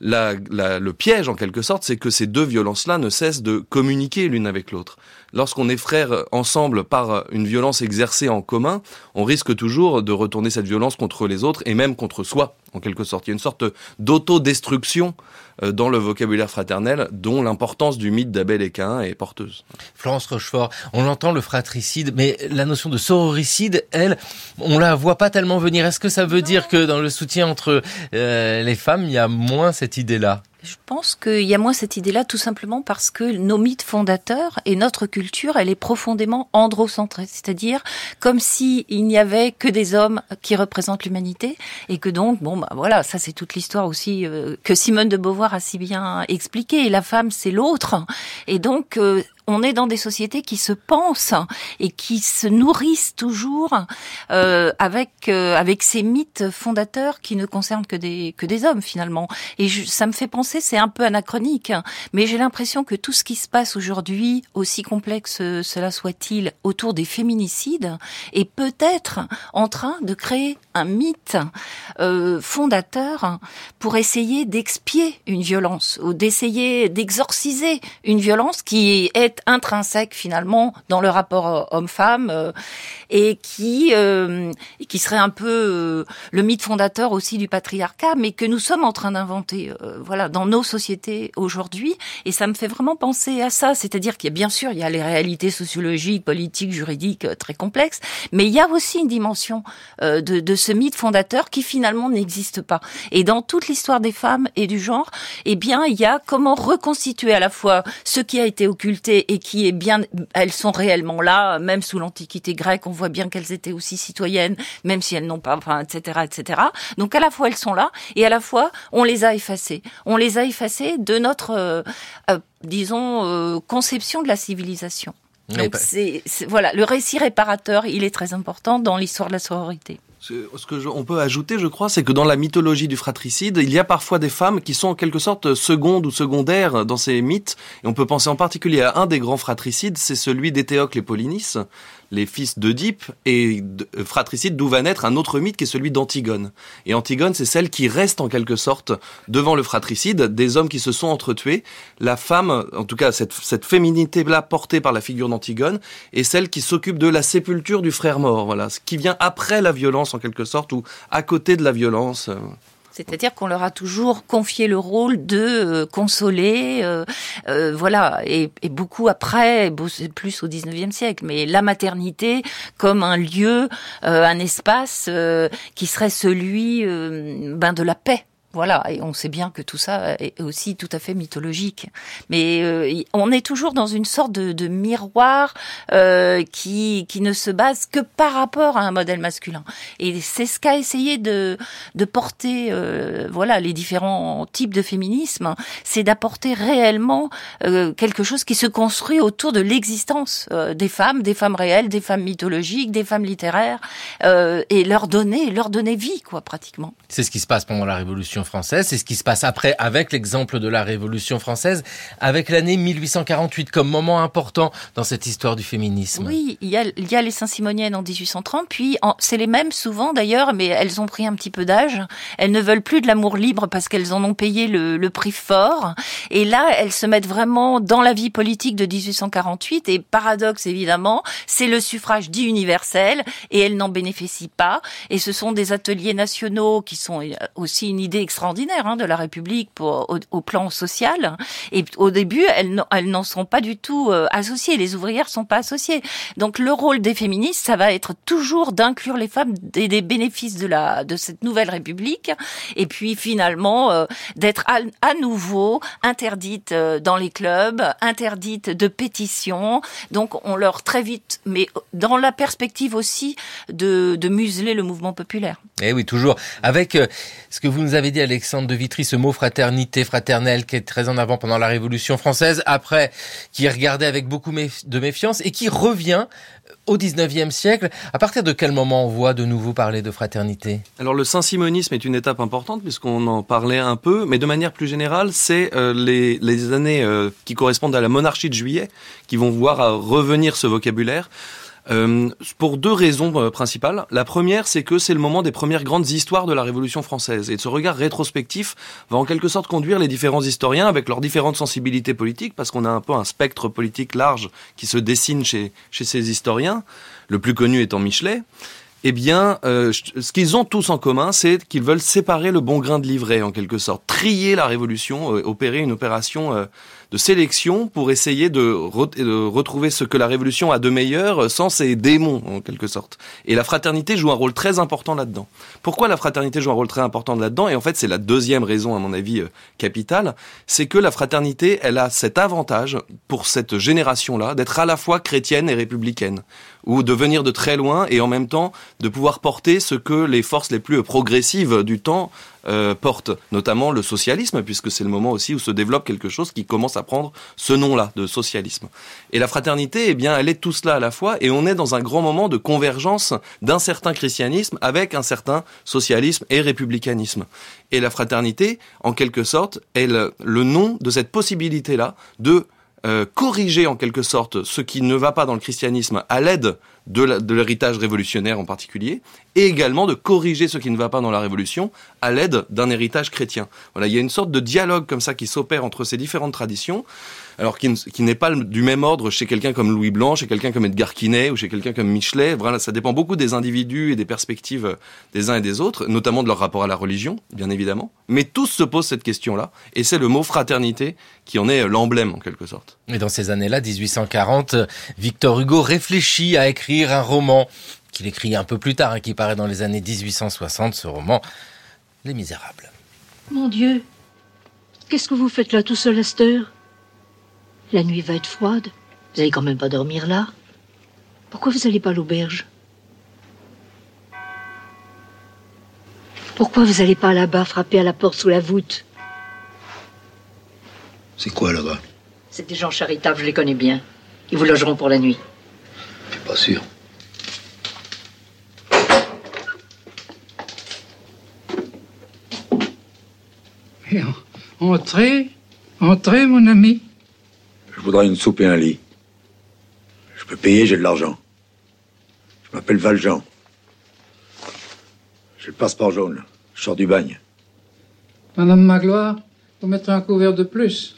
le piège en quelque sorte, c'est que ces deux violences-là ne cessent de communiquer l'une avec l'autre. Lorsqu'on est frères ensemble par une violence exercée en commun, on risque toujours de retourner cette violence contre les autres et même contre soi, en quelque sorte. Il y a une sorte d'autodestruction dans le vocabulaire fraternel dont l'importance du mythe d'Abel et Cain est porteuse. Florence Rochefort, on entend le fratricide, mais la notion de sororicide, elle, on la voit pas tellement venir. Est-ce que ça veut dire que dans le soutien entre euh, les femmes, il y a moins cette idée-là? Je pense qu'il y a moins cette idée-là tout simplement parce que nos mythes fondateurs et notre culture, elle est profondément androcentrée, c'est-à-dire comme si il n'y avait que des hommes qui représentent l'humanité et que donc bon bah voilà, ça c'est toute l'histoire aussi euh, que Simone de Beauvoir a si bien expliqué. La femme c'est l'autre et donc euh, on est dans des sociétés qui se pensent et qui se nourrissent toujours euh, avec euh, avec ces mythes fondateurs qui ne concernent que des que des hommes finalement. Et ça me fait penser, c'est un peu anachronique, hein, mais j'ai l'impression que tout ce qui se passe aujourd'hui, aussi complexe cela soit-il, autour des féminicides, est peut-être en train de créer un mythe euh, fondateur pour essayer d'expier une violence ou d'essayer d'exorciser une violence qui est intrinsèque finalement dans le rapport homme-femme euh, et qui euh, qui serait un peu le mythe fondateur aussi du patriarcat, mais que nous sommes en train d'inventer, voilà, dans nos sociétés aujourd'hui. Et ça me fait vraiment penser à ça, c'est-à-dire qu'il y a bien sûr il y a les réalités sociologiques, politiques, juridiques très complexes, mais il y a aussi une dimension de, de ce mythe fondateur qui finalement n'existe pas. Et dans toute l'histoire des femmes et du genre, eh bien, il y a comment reconstituer à la fois ce qui a été occulté et qui est bien, elles sont réellement là, même sous l'Antiquité grecque, voit bien qu'elles étaient aussi citoyennes, même si elles n'ont pas, enfin, etc., etc. Donc à la fois elles sont là, et à la fois on les a effacées. On les a effacées de notre, euh, euh, disons, euh, conception de la civilisation. Donc c'est voilà, le récit réparateur, il est très important dans l'histoire de la sororité. Ce que je, on peut ajouter, je crois, c'est que dans la mythologie du fratricide, il y a parfois des femmes qui sont en quelque sorte secondes ou secondaires dans ces mythes. Et on peut penser en particulier à un des grands fratricides, c'est celui d'Éthéocle et Polynice, les fils d'Oedipe, et euh, fratricide d'où va naître un autre mythe qui est celui d'Antigone. Et Antigone, c'est celle qui reste en quelque sorte devant le fratricide, des hommes qui se sont entretués. La femme, en tout cas cette, cette féminité-là portée par la figure d'Antigone, est celle qui s'occupe de la sépulture du frère mort. Voilà, ce qui vient après la violence en quelque sorte, ou à côté de la violence. C'est-à-dire qu'on leur a toujours confié le rôle de euh, consoler, euh, euh, voilà, et, beaucoup après, plus au 19e siècle, mais la maternité comme un lieu, un espace qui serait celui ben, de la paix. Voilà, et on sait bien que tout ça est aussi tout à fait mythologique. Mais euh, on est toujours dans une sorte de, miroir euh, qui, qui ne se base que par rapport à un modèle masculin. Et c'est ce qu'a essayé de, porter, euh, voilà, les différents types de féminisme, c'est d'apporter réellement quelque chose qui se construit autour de l'existence des femmes, des femmes réelles, des femmes mythologiques, des femmes littéraires, et leur donner, leur donner vie, quoi, pratiquement. C'est ce qui se passe pendant la Révolution française. C'est ce qui se passe après avec l'exemple de la Révolution française, avec l'année 1848 comme moment important dans cette histoire du féminisme. Oui, il y a, les Saint-Simoniennes en 1830, puis c'est les mêmes souvent d'ailleurs, mais elles ont pris un petit peu d'âge. Elles ne veulent plus de l'amour libre parce qu'elles en ont payé le, le prix fort. Et là, elles se mettent vraiment dans la vie politique de 1848. Et paradoxe évidemment, c'est le suffrage dit universel et elles n'en bénéficient pas. Et ce sont des ateliers nationaux qui sont aussi une idée extraordinaire hein, de la République au, plan social. Et au début, elles, n'en sont pas du tout euh, associées. Les ouvrières sont pas associées. Donc le rôle des féministes, ça va être toujours d'inclure les femmes des, bénéfices de la de cette nouvelle République. Et puis finalement euh, d'être à, nouveau interdites euh, dans les clubs, interdites de pétitions. Donc on leur très vite, mais dans la perspective aussi de, de museler le mouvement populaire. Et eh oui, toujours avec ce que vous nous avez dit Alexandre de Vitry, ce mot fraternité, fraternelle, qui est très en avant pendant la Révolution française, après, qui est regardé avec beaucoup de méfiance et qui revient au 19e siècle. À partir de quel moment on voit de nouveau parler de fraternité? Alors le saint-simonisme est une étape importante puisqu'on en parlait un peu, mais de manière plus générale, c'est euh, les, années euh, qui correspondent à la monarchie de juillet qui vont voir revenir ce vocabulaire. Euh, pour deux raisons euh, principales. La première, c'est que c'est le moment des premières grandes histoires de la Révolution française. Et ce regard rétrospectif va en quelque sorte conduire les différents historiens avec leurs différentes sensibilités politiques, parce qu'on a un peu un spectre politique large qui se dessine chez, chez ces historiens, le plus connu étant Michelet eh bien, euh, ce qu'ils ont tous en commun, c'est qu'ils veulent séparer le bon grain de livret, en quelque sorte, trier la révolution, opérer une opération de sélection pour essayer de, retrouver ce que la révolution a de meilleur sans ses démons, en quelque sorte. Et la fraternité joue un rôle très important là-dedans. Pourquoi la fraternité joue un rôle très important là-dedans? Et en fait, c'est la deuxième raison, à mon avis, capitale, c'est que la fraternité, elle a cet avantage, pour cette génération-là, d'être à la fois chrétienne et républicaine ou de venir de très loin et en même temps de pouvoir porter ce que les forces les plus progressives du temps euh, portent, notamment le socialisme, puisque c'est le moment aussi où se développe quelque chose qui commence à prendre ce nom-là de socialisme. Et la fraternité, eh bien, elle est tout cela à la fois, et on est dans un grand moment de convergence d'un certain christianisme avec un certain socialisme et républicanisme. Et la fraternité, en quelque sorte, est le, le nom de cette possibilité-là de euh, corriger en quelque sorte ce qui ne va pas dans le christianisme à l'aide de l'héritage révolutionnaire en particulier, et également de corriger ce qui ne va pas dans la révolution à l'aide d'un héritage chrétien. Voilà, il y a une sorte de dialogue comme ça qui s'opère entre ces différentes traditions alors qui, n'est pas du même ordre chez quelqu'un comme Louis Blanc, chez quelqu'un comme Edgar Quinet ou chez quelqu'un comme Michelet. Voilà, ça dépend beaucoup des individus et des perspectives des uns et des autres, notamment de leur rapport à la religion, bien évidemment. Mais tous se posent cette question-là, et c'est le mot fraternité qui en est l'emblème en quelque sorte. Et dans ces années-là, 1840, Victor Hugo réfléchit à écrire un roman qu'il écrit un peu plus tard, et hein, qui paraît dans les années 1860, ce roman, Les Misérables. Mon Dieu, qu'est-ce que vous faites là tout seul à cette heure la nuit va être froide. Vous allez quand même pas dormir là. Pourquoi vous n'allez pas à l'auberge? Pourquoi vous n'allez pas là-bas frapper à la porte sous la voûte? C'est quoi là-bas? C'est des gens charitables, je les connais bien. Ils vous logeront pour la nuit. Je ne suis pas sûr. Entrez, entrez, mon ami. Je voudrais une soupe et un lit. Je peux payer, j'ai de l'argent. Je m'appelle Valjean. J'ai le passeport jaune. Je sors du bagne. Madame Magloire, vous mettrez un couvert de plus.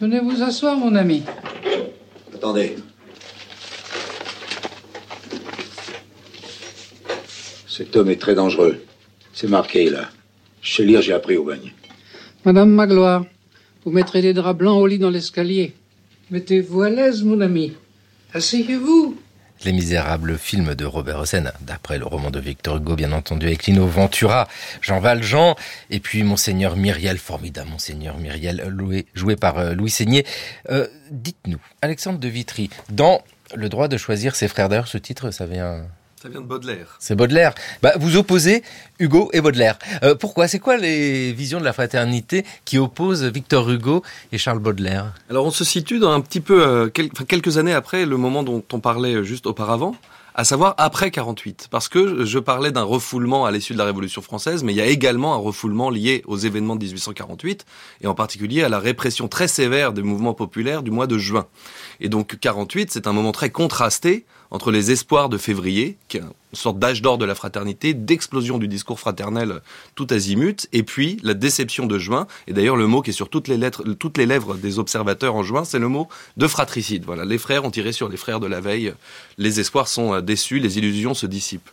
Venez vous asseoir, mon ami. Attendez. Cet homme est très dangereux. C'est marqué, là. Je sais lire, j'ai appris au bagne. Madame Magloire, vous mettrez des draps blancs au lit dans l'escalier. Mettez-vous à l'aise, mon ami. Asseyez-vous. Les Misérables, film de Robert Hossein, d'après le roman de Victor Hugo, bien entendu, avec Lino Ventura, Jean Valjean, et puis Monseigneur Myriel, formidable Monseigneur Myriel, joué par euh, Louis Seigné. Euh, dites-nous, Alexandre de Vitry, dans Le droit de choisir ses frères, d'ailleurs ce titre, ça vient ça vient de Baudelaire. C'est Baudelaire. Bah, vous opposez Hugo et Baudelaire. Euh, pourquoi? C'est quoi les visions de la fraternité qui opposent Victor Hugo et Charles Baudelaire? Alors on se situe dans un petit peu euh, quelques années après le moment dont on parlait juste auparavant à savoir après 48. Parce que je parlais d'un refoulement à l'issue de la Révolution française, mais il y a également un refoulement lié aux événements de 1848, et en particulier à la répression très sévère des mouvements populaires du mois de juin. Et donc 48, c'est un moment très contrasté entre les espoirs de février, qui est une sorte d'âge d'or de la fraternité, d'explosion du discours fraternel tout azimut, et puis la déception de juin. Et d'ailleurs, le mot qui est sur toutes les lettres, toutes les lèvres des observateurs en juin, c'est le mot de fratricide. Voilà, les frères ont tiré sur les frères de la veille. Les espoirs sont euh, déçus, les illusions se dissipent.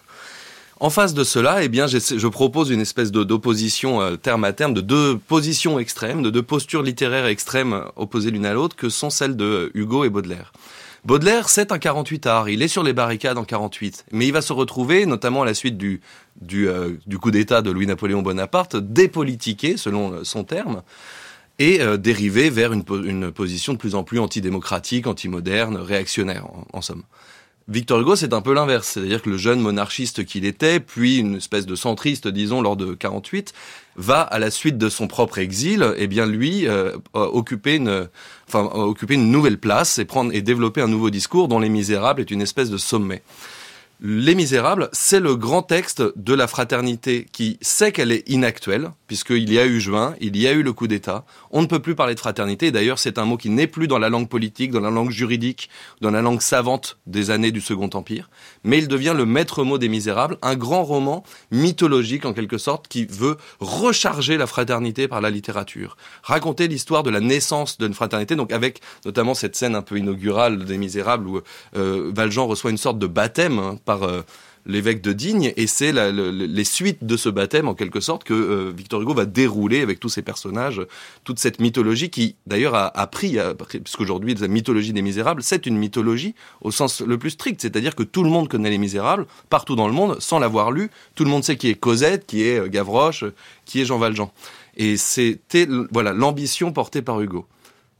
En face de cela, eh bien, je propose une espèce d'opposition euh, terme à terme de deux positions extrêmes, de deux postures littéraires extrêmes opposées l'une à l'autre, que sont celles de Hugo et Baudelaire. Baudelaire, c'est un 48 art. Il est sur les barricades en 48. Mais il va se retrouver, notamment à la suite du, euh, coup d'État de Louis-Napoléon Bonaparte, dépolitiqué, selon euh, son terme, et euh, dérivé vers une, une, position de plus en plus antidémocratique, antimoderne, réactionnaire, en somme. Victor Hugo, c'est un peu l'inverse. C'est-à-dire que le jeune monarchiste qu'il était, puis une espèce de centriste, disons, lors de 48, va, à la suite de son propre exil, eh bien, lui, euh, occuper une, enfin, occuper une nouvelle place et prendre, et développer un nouveau discours dont Les Misérables est une espèce de sommet. Les Misérables, c'est le grand texte de la fraternité qui sait qu'elle est inactuelle, puisqu'il y a eu juin, il y a eu le coup d'État. On ne peut plus parler de fraternité. D'ailleurs, c'est un mot qui n'est plus dans la langue politique, dans la langue juridique, dans la langue savante des années du Second Empire. Mais il devient le maître mot des Misérables, un grand roman mythologique en quelque sorte qui veut recharger la fraternité par la littérature. Raconter l'histoire de la naissance d'une fraternité, donc avec notamment cette scène un peu inaugurale des Misérables où euh, Valjean reçoit une sorte de baptême hein, par euh, l'évêque de Digne, et c'est les suites de ce baptême, en quelque sorte, que euh, Victor Hugo va dérouler avec tous ces personnages, toute cette mythologie qui, d'ailleurs, a, a pris, puisqu'aujourd'hui, la mythologie des Misérables, c'est une mythologie au sens le plus strict, c'est-à-dire que tout le monde connaît les Misérables, partout dans le monde, sans l'avoir lu, tout le monde sait qui est Cosette, qui est euh, Gavroche, qui est Jean Valjean. Et c'était, voilà, l'ambition portée par Hugo.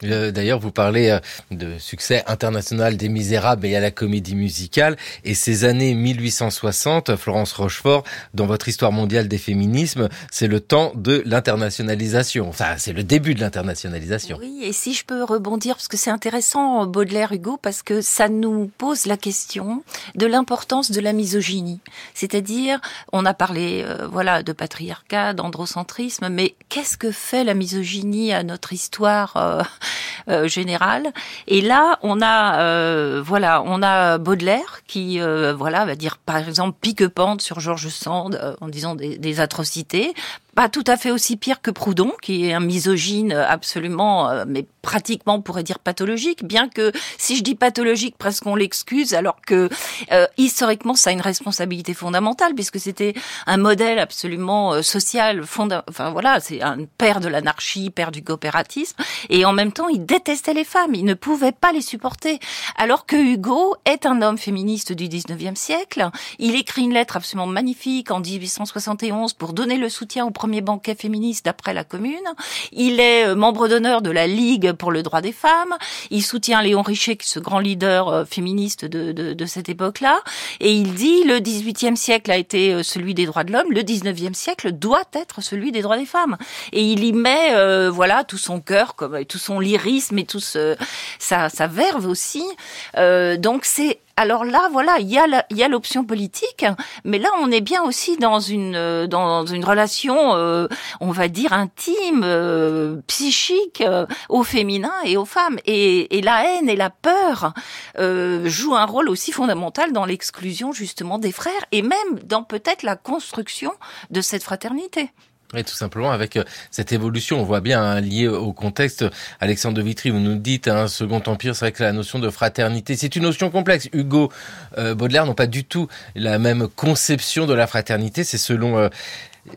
Euh, d'ailleurs, vous parlez euh, de succès international des Misérables et à la comédie musicale. Et ces années 1860, Florence Rochefort, dans votre histoire mondiale des féminismes, c'est le temps de l'internationalisation. Enfin, c'est le début de l'internationalisation. Oui, et si je peux rebondir, parce que c'est intéressant, Baudelaire-Hugo, parce que ça nous pose la question de l'importance de la misogynie. C'est-à-dire, on a parlé, euh, voilà, de patriarcat, d'androcentrisme, mais qu'est-ce que fait la misogynie à notre histoire euh, général. Et là, on a euh, voilà, on a Baudelaire qui euh, voilà va dire par exemple pique-pente sur Georges Sand en disant des, des atrocités pas tout à fait aussi pire que Proudhon, qui est un misogyne absolument, euh, mais pratiquement on pourrait dire pathologique, bien que si je dis pathologique, presque on l'excuse, alors que euh, historiquement ça a une responsabilité fondamentale, puisque c'était un modèle absolument euh, social, fonda enfin voilà, c'est un père de l'anarchie, père du coopératisme, et en même temps il détestait les femmes, il ne pouvait pas les supporter, alors que Hugo est un homme féministe du 19e siècle, il écrit une lettre absolument magnifique en 1871 pour donner le soutien au premier banquet féministe d'après la Commune. Il est euh, membre d'honneur de la Ligue pour le droit des femmes. Il soutient Léon Richer, ce grand leader euh, féministe de, de, cette époque-là. Et il dit le 18e siècle a été euh, celui des droits de l'homme, le 19e siècle doit être celui des droits des femmes. Et il y met voilà tout son cœur, comme tout son lyrisme et tout sa, sa verve aussi. donc c'est alors là, voilà, il y a l'option politique, mais là, on est bien aussi dans une euh, dans une relation, euh, on va dire intime, euh, psychique, aux féminins et aux femmes, et, et la haine et la peur jouent un rôle aussi fondamental dans l'exclusion justement des frères et même dans peut-être la construction de cette fraternité. Et tout simplement avec euh, cette évolution, on voit bien hein, lié au contexte. Alexandre de Vitry, vous nous dites, un hein, Second Empire, c'est vrai que la notion de fraternité, c'est une notion complexe. Hugo, euh, Baudelaire n'ont pas du tout la même conception de la fraternité. C'est selon euh,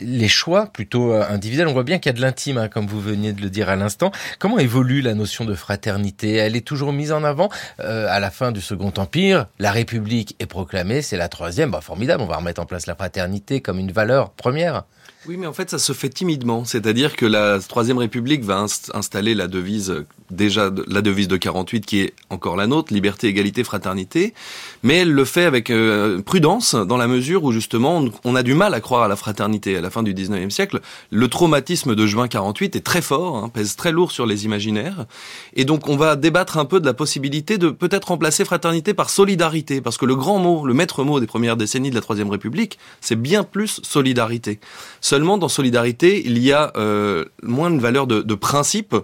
les choix plutôt individuels. On voit bien qu'il y a de l'intime, hein, comme vous veniez de le dire à l'instant. Comment évolue la notion de fraternité? Elle est toujours mise en avant à la fin du Second Empire. La République est proclamée, c'est la troisième. Bah, formidable, on va remettre en place la fraternité comme une valeur première. Oui, mais en fait, ça se fait timidement. C'est-à-dire que la Troisième République va installer la devise, déjà la devise de 48, qui est encore la nôtre, liberté, égalité, fraternité. Mais elle le fait avec euh, prudence, dans la mesure où justement, on a du mal à croire à la fraternité. À la fin du 19e siècle, le traumatisme de juin 48 est très fort, hein, pèse très lourd sur les imaginaires. Et donc, on va débattre un peu de la possibilité de peut-être remplacer fraternité par solidarité. Parce que le grand mot, le maître mot des premières décennies de la Troisième République, c'est bien plus solidarité. Seulement, dans solidarité, il y a euh, moins de valeur de, de principe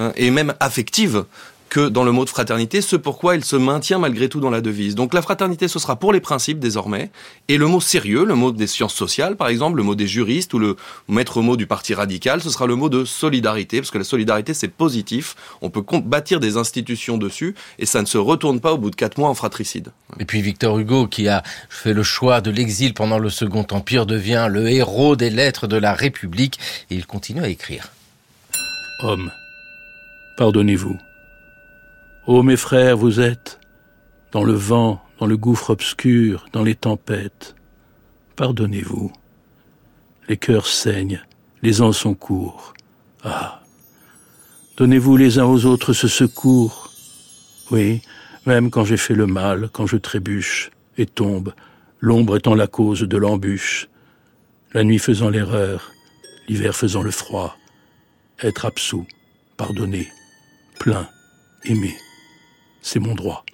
hein, et même affective que dans le mot de fraternité, ce pourquoi il se maintient malgré tout dans la devise. Donc la fraternité, ce sera pour les principes désormais, et le mot sérieux, le mot des sciences sociales par exemple, le mot des juristes ou le maître mot du parti radical, ce sera le mot de solidarité, parce que la solidarité c'est positif, on peut bâtir des institutions dessus, et ça ne se retourne pas au bout de quatre mois en fratricide. Et puis Victor Hugo, qui a fait le choix de l'exil pendant le Second Empire, devient le héros des lettres de la République, et il continue à écrire. Homme, pardonnez-vous. Ô mes frères, vous êtes dans le vent, dans le gouffre obscur, dans les tempêtes. Pardonnez-vous. Les cœurs saignent, les ans sont courts. Ah. Donnez-vous les uns aux autres ce secours. Oui, même quand j'ai fait le mal, quand je trébuche et tombe, l'ombre étant la cause de l'embûche, la nuit faisant l'erreur, l'hiver faisant le froid, être absous, pardonné, plein, aimé c'est mon droit.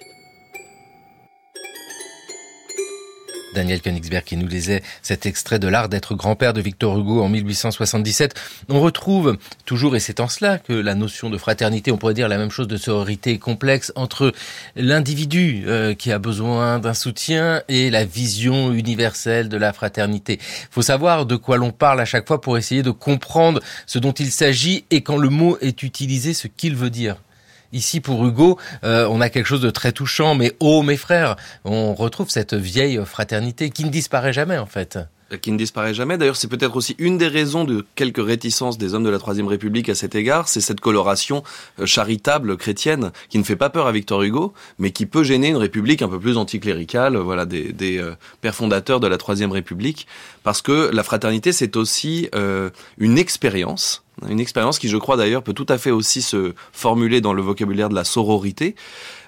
Daniel Königsberg qui nous lisait cet extrait de l'art d'être grand-père de Victor Hugo en 1877. On retrouve toujours, et c'est en cela que la notion de fraternité, on pourrait dire la même chose de sororité complexe entre l'individu euh, qui a besoin d'un soutien et la vision universelle de la fraternité. Il faut savoir de quoi l'on parle à chaque fois pour essayer de comprendre ce dont il s'agit et quand le mot est utilisé, ce qu'il veut dire. Ici, pour Hugo, euh, on a quelque chose de très touchant, mais oh mes frères, on retrouve cette vieille fraternité qui ne disparaît jamais en fait. Qui ne disparaît jamais. D'ailleurs, c'est peut-être aussi une des raisons de quelques réticences des hommes de la Troisième République à cet égard, c'est cette coloration euh, charitable chrétienne qui ne fait pas peur à Victor Hugo, mais qui peut gêner une République un peu plus anticléricale, voilà, des, euh, pères fondateurs de la Troisième République, parce que la fraternité, c'est aussi une expérience une expérience qui, je crois d'ailleurs, peut tout à fait aussi se formuler dans le vocabulaire de la sororité.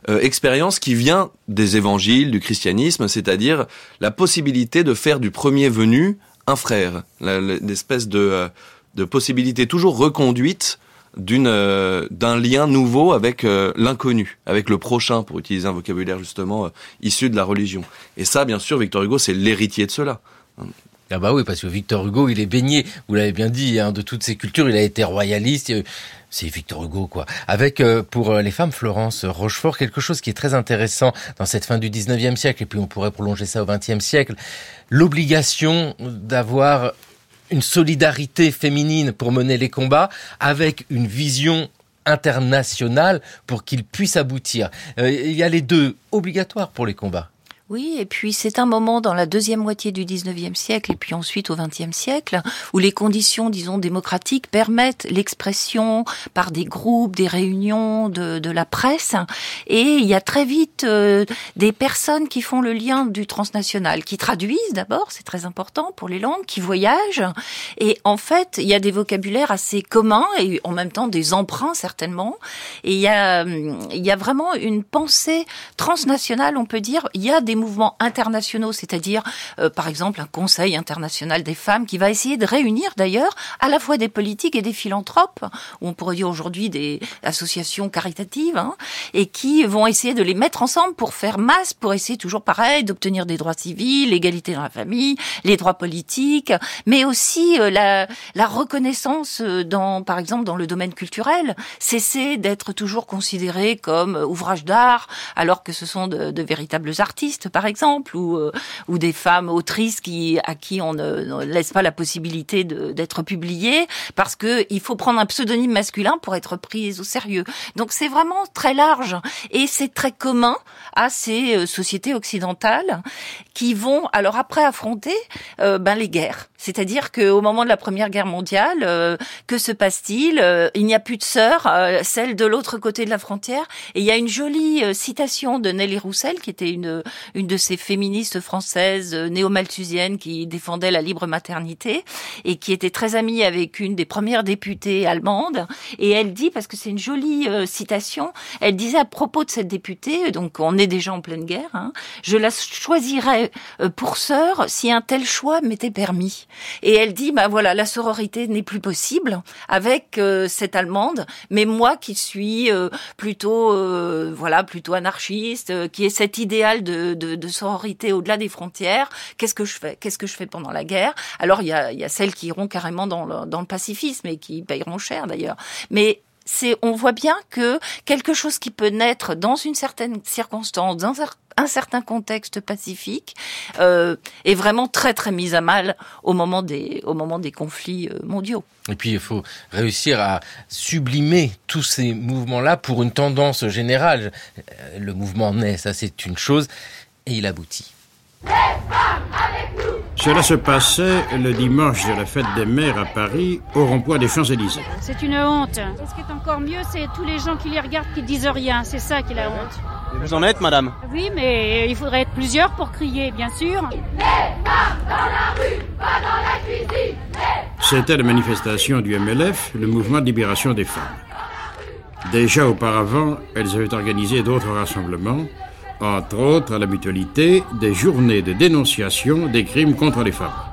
Euh, expérience qui vient des évangiles, du christianisme, c'est-à-dire la possibilité de faire du premier venu un frère, l'espèce de, euh, de possibilité toujours reconduite d'une euh, d'un lien nouveau avec l'inconnu, avec le prochain, pour utiliser un vocabulaire justement issu de la religion. Et ça, bien sûr, Victor Hugo, c'est l'héritier de cela. Ah bah oui, parce que Victor Hugo, il est baigné, vous l'avez bien dit, hein, de toutes ces cultures, il a été royaliste. C'est Victor Hugo, quoi. Avec, euh, pour euh, les femmes, Florence Rochefort, quelque chose qui est très intéressant dans cette fin du 19e siècle, et puis on pourrait prolonger ça au 20e siècle, l'obligation d'avoir une solidarité féminine pour mener les combats, avec une vision internationale pour qu'ils puissent aboutir. Euh, il y a les deux obligatoires pour les combats. Oui, et puis c'est un moment dans la deuxième moitié du 19e siècle et puis ensuite au 20e siècle où les conditions, disons, démocratiques permettent l'expression par des groupes, des réunions de, de, la presse. Et il y a très vite euh, des personnes qui font le lien du transnational, qui traduisent d'abord, c'est très important pour les langues, qui voyagent. Et en fait, il y a des vocabulaires assez communs et en même temps des emprunts certainement. Et il y a, il y a vraiment une pensée transnationale, on peut dire. Il y a des mouvements internationaux, c'est-à-dire euh, par exemple un Conseil international des femmes qui va essayer de réunir d'ailleurs à la fois des politiques et des philanthropes, ou on pourrait dire aujourd'hui des associations caritatives, hein, et qui vont essayer de les mettre ensemble pour faire masse, pour essayer toujours pareil d'obtenir des droits civils, l'égalité dans la famille, les droits politiques, mais aussi euh, la, la reconnaissance euh, dans, par exemple, dans le domaine culturel, cesser d'être toujours considéré comme ouvrage d'art, alors que ce sont de, de véritables artistes, par exemple, ou, euh, ou des femmes autrices qui, à qui on ne, laisse pas la possibilité d'être publiées, parce que il faut prendre un pseudonyme masculin pour être prise au sérieux. Donc c'est vraiment très large et c'est très commun à ces euh, sociétés occidentales qui vont alors après affronter euh, ben les guerres. C'est-à-dire qu'au moment de la Première Guerre mondiale, euh, que se passe-t-il Il n'y a plus de sœurs, celle de l'autre côté de la frontière. Et il y a une jolie citation de Nelly Roussel, qui était une une de ces féministes françaises néo-malthusiennes qui défendait la libre maternité et qui était très amie avec une des premières députées allemandes. Et elle dit, parce que c'est une jolie citation, elle disait à propos de cette députée, donc on est déjà en pleine guerre, hein, je la choisirais euh, pour sœur si un tel choix m'était permis. Et elle dit, bah voilà, la sororité n'est plus possible avec euh, cette Allemande, mais moi qui suis euh, plutôt, voilà, plutôt anarchiste, qui est cet idéal de, de sororité au-delà des frontières, qu'est-ce que je fais? Qu'est-ce que je fais pendant la guerre? Alors il y a, y a celles qui iront carrément dans le, dans le pacifisme et qui payeront cher d'ailleurs. Mais c'est on voit bien que quelque chose qui peut naître dans une certaine circonstance, dans un certain contexte pacifique, euh, est vraiment très très mis à mal au moment des au moment des conflits euh, mondiaux. Et puis il faut réussir à sublimer tous ces mouvements-là pour une tendance générale. Euh, le mouvement naît, ça c'est une chose, et il aboutit. Cela se passait le dimanche de la fête des mères à Paris, au rond-point des Champs-Élysées. C'est une honte. Et ce qui est encore mieux, c'est tous les gens qui les regardent qui disent rien. C'est ça qui est la honte. vous en êtes, madame Oui, mais il faudrait être plusieurs pour crier, bien sûr. Les femmes dans la rue, pas dans la cuisine. C'était la manifestation du MLF, le mouvement de libération des femmes. Déjà auparavant, elles avaient organisé d'autres rassemblements, entre autres à la mutualité, des journées de dénonciation des crimes contre les femmes.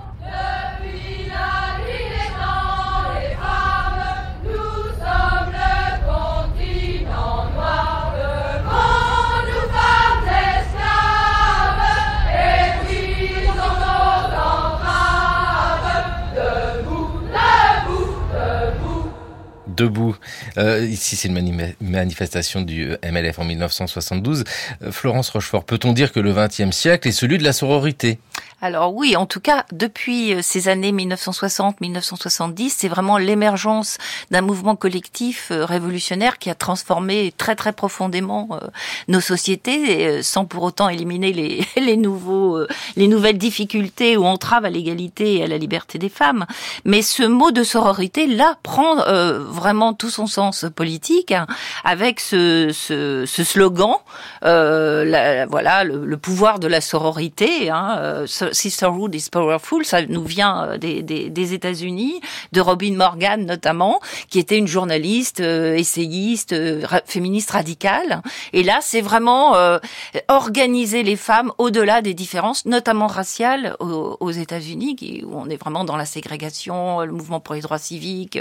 Debout. Euh, ici, c'est une manifestation du MLF en 1972. Euh, Florence Rochefort, peut-on dire que le XXe siècle est celui de la sororité? Alors oui, en tout cas, depuis euh, ces années 1960-1970, c'est vraiment l'émergence d'un mouvement collectif euh, révolutionnaire qui a transformé très très profondément euh, nos sociétés, sans pour autant éliminer les, les nouveaux, les nouvelles difficultés ou entraves à l'égalité et à la liberté des femmes. Mais ce mot de sororité là prend vraiment tout son sens politique hein, avec ce, ce, slogan, la, voilà, le, pouvoir de la sororité. Hein, Sisterhood is Powerful, ça nous vient euh, des, des, États-Unis, de Robin Morgan notamment, qui était une journaliste, euh, essayiste, euh, féministe radicale. Et là, c'est vraiment organiser les femmes au-delà des différences, notamment raciales, aux, aux États-Unis, où on est vraiment dans la ségrégation, le mouvement pour les droits civiques.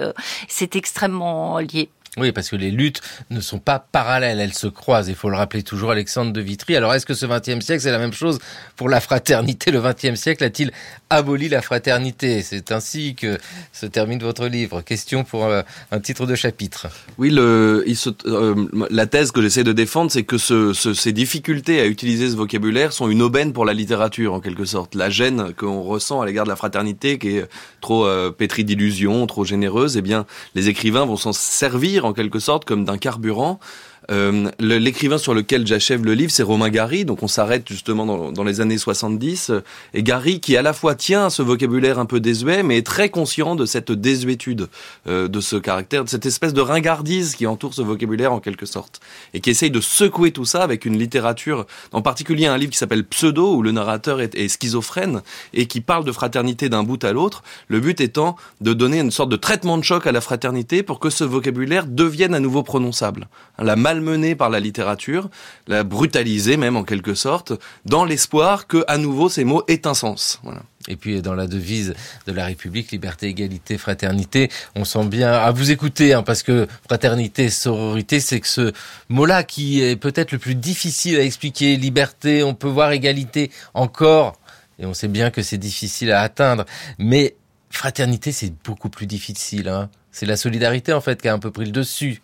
c'est extrêmement lié. Oui, parce que les luttes ne sont pas parallèles, elles se croisent. Il faut le rappeler toujours, Alexandre de Vitry. Alors, est-ce que ce XXe siècle, c'est la même chose pour la fraternité? Le XXe siècle a-t-il aboli la fraternité? C'est ainsi que se termine votre livre. Question pour euh, un titre de chapitre. Oui, euh, la thèse que j'essaie de défendre, c'est que ce, ce, ces difficultés à utiliser ce vocabulaire sont une aubaine pour la littérature, en quelque sorte. La gêne qu'on ressent à l'égard de la fraternité, qui est trop euh, pétrie d'illusions, trop généreuse, eh bien, les écrivains vont s'en servir en quelque sorte comme d'un carburant euh, l'écrivain sur lequel j'achève le livre, c'est Romain Gary, donc on s'arrête justement dans, les années 70. Et Gary, qui à la fois tient à ce vocabulaire un peu désuet, mais est très conscient de cette désuétude, euh, de ce caractère, de cette espèce de ringardise qui entoure ce vocabulaire en quelque sorte, et qui essaye de secouer tout ça avec une littérature, en particulier un livre qui s'appelle Pseudo, où le narrateur est, est schizophrène et qui parle de fraternité d'un bout à l'autre. Le but étant de donner une sorte de traitement de choc à la fraternité pour que ce vocabulaire devienne à nouveau prononçable. La mal malmener par la littérature, la brutaliser même en quelque sorte, dans l'espoir que à nouveau ces mots aient un sens. Et puis dans la devise de la République, liberté, égalité, fraternité, on sent bien à vous écouter, hein, parce que fraternité, sororité, c'est que ce mot-là qui est peut-être le plus difficile à expliquer. Liberté, on peut voir égalité encore, et on sait bien que c'est difficile à atteindre. Mais fraternité, c'est beaucoup plus difficile. Hein. C'est la solidarité en fait qui a un peu pris le dessus.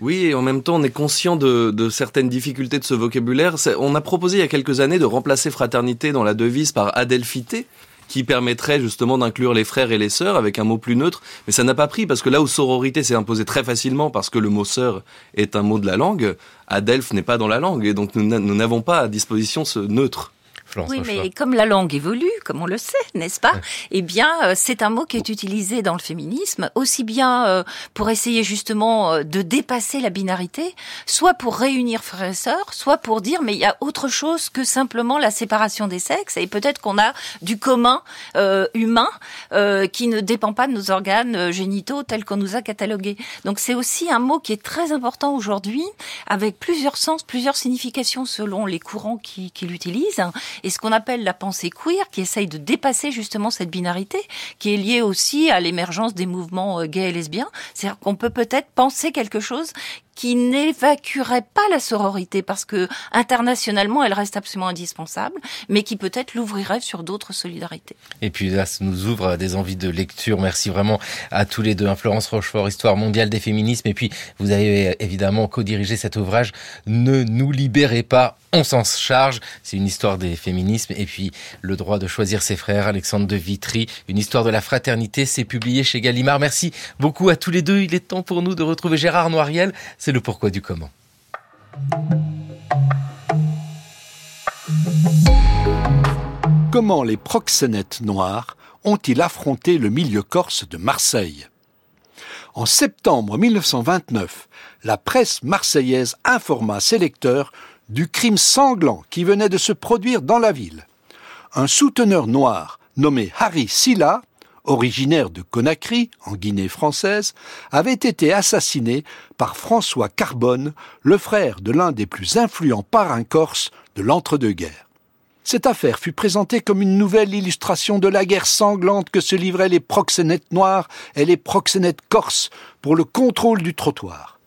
Oui, et en même temps, on est conscient de, de certaines difficultés de ce vocabulaire. On a proposé il y a quelques années de remplacer fraternité dans la devise par adelphité, qui permettrait justement d'inclure les frères et les sœurs avec un mot plus neutre. Mais ça n'a pas pris parce que là où sororité s'est imposé très facilement parce que le mot sœur est un mot de la langue, Adelph n'est pas dans la langue et donc nous n'avons pas à disposition ce neutre oui, mais comme la langue évolue, comme on le sait, n'est-ce pas Eh bien, euh, c'est un mot qui est utilisé dans le féminisme, aussi bien euh, pour essayer justement euh, de dépasser la binarité, soit pour réunir frères et sœurs, soit pour dire mais il y a autre chose que simplement la séparation des sexes, et peut-être qu'on a du commun humain qui ne dépend pas de nos organes génitaux tels qu'on nous a catalogués. Donc c'est aussi un mot qui est très important aujourd'hui, avec plusieurs sens, plusieurs significations selon les courants qui, qui l'utilisent et ce qu'on appelle la pensée queer, qui essaye de dépasser justement cette binarité, qui est liée aussi à l'émergence des mouvements euh, gays et lesbiens. C'est-à-dire qu'on peut peut-être penser quelque chose qui n'évacuerait pas la sororité parce que internationalement elle reste absolument indispensable, mais qui peut-être l'ouvrirait sur d'autres solidarités. Et puis là, ça nous ouvre des envies de lecture. Merci vraiment à tous les deux. Hein, Florence Rochefort, Histoire mondiale des féminismes. Et puis vous avez évidemment co-dirigé cet ouvrage. Ne nous libérez pas, on s'en charge. C'est une histoire des féminismes. Et puis le droit de choisir ses frères, Alexandre de Vitry, une histoire de la fraternité. C'est publié chez Gallimard. Merci beaucoup à tous les deux. Il est temps pour nous de retrouver Gérard Noiriel c'est le pourquoi du comment. Comment les proxénètes noirs ont-ils affronté le milieu corse de Marseille? En septembre 1929, la presse marseillaise informa ses lecteurs du crime sanglant qui venait de se produire dans la ville. Un souteneur noir nommé Harry Silla originaire de Conakry, en Guinée française, avait été assassiné par François Carbone, le frère de l'un des plus influents parrains corses de l'entre-deux-guerres. Cette affaire fut présentée comme une nouvelle illustration de la guerre sanglante que se livraient les proxénètes noirs et les proxénètes corses pour le contrôle du trottoir.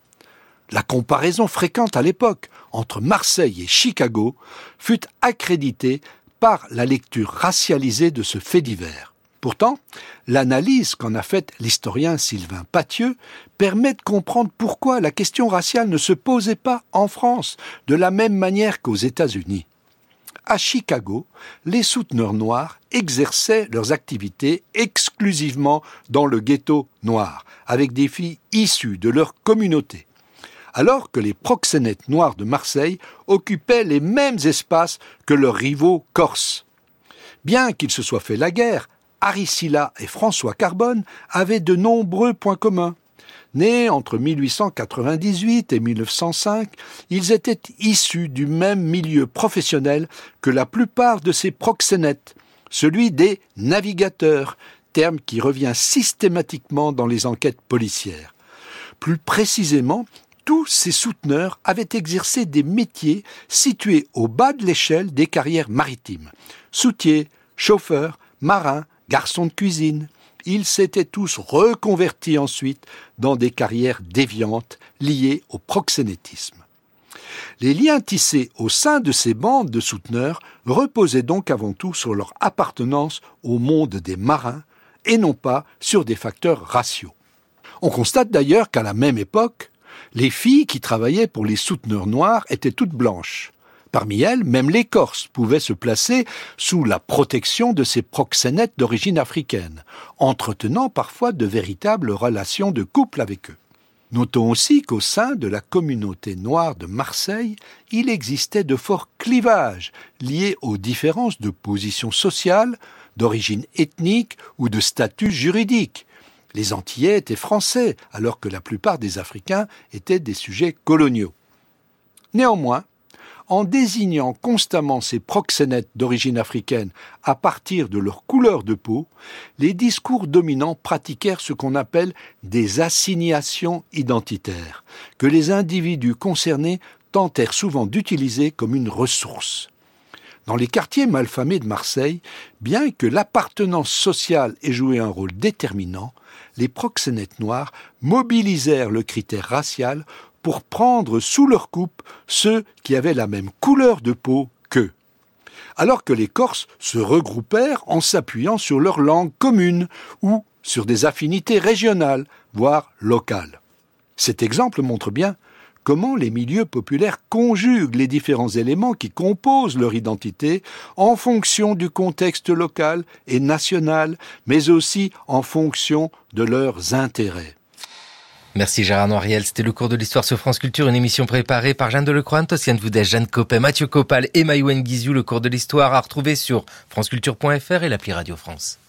La comparaison fréquente à l'époque entre Marseille et Chicago fut accréditée par la lecture racialisée de ce fait divers. Pourtant, l'analyse qu'en a faite l'historien Sylvain Pathieu permet de comprendre pourquoi la question raciale ne se posait pas en France de la même manière qu'aux États-Unis. À Chicago, les souteneurs noirs exerçaient leurs activités exclusivement dans le ghetto noir, avec des filles issues de leur communauté alors que les proxénètes noirs de Marseille occupaient les mêmes espaces que leurs rivaux corses. Bien qu'ils se soient fait la guerre Aricilla et François Carbone avaient de nombreux points communs. Nés entre 1898 et 1905, ils étaient issus du même milieu professionnel que la plupart de ces proxénètes, celui des navigateurs, terme qui revient systématiquement dans les enquêtes policières. Plus précisément, tous ces souteneurs avaient exercé des métiers situés au bas de l'échelle des carrières maritimes. Soutiers, chauffeurs, marins, garçons de cuisine. Ils s'étaient tous reconvertis ensuite dans des carrières déviantes liées au proxénétisme. Les liens tissés au sein de ces bandes de souteneurs reposaient donc avant tout sur leur appartenance au monde des marins et non pas sur des facteurs raciaux. On constate d'ailleurs qu'à la même époque, les filles qui travaillaient pour les souteneurs noirs étaient toutes blanches. Parmi elles, même les Corses pouvaient se placer sous la protection de ces proxénètes d'origine africaine, entretenant parfois de véritables relations de couple avec eux. Notons aussi qu'au sein de la communauté noire de Marseille, il existait de forts clivages liés aux différences de position sociale, d'origine ethnique ou de statut juridique. Les Antillais étaient français, alors que la plupart des Africains étaient des sujets coloniaux. Néanmoins, en désignant constamment ces proxénètes d'origine africaine à partir de leur couleur de peau, les discours dominants pratiquèrent ce qu'on appelle des assignations identitaires, que les individus concernés tentèrent souvent d'utiliser comme une ressource. Dans les quartiers malfamés de Marseille, bien que l'appartenance sociale ait joué un rôle déterminant, les proxénètes noirs mobilisèrent le critère racial pour prendre sous leur coupe ceux qui avaient la même couleur de peau qu'eux. Alors que les Corses se regroupèrent en s'appuyant sur leur langue commune ou sur des affinités régionales, voire locales. Cet exemple montre bien comment les milieux populaires conjuguent les différents éléments qui composent leur identité en fonction du contexte local et national, mais aussi en fonction de leurs intérêts. Merci Gérard Noiriel. C'était le cours de l'histoire sur France Culture, une émission préparée par Jeanne Delecroix, Tosiane Voudès, Jeanne Copet, Mathieu Copal et Maïwen Guizou. Le cours de l'histoire à retrouver sur franceculture.fr et l'appli Radio France.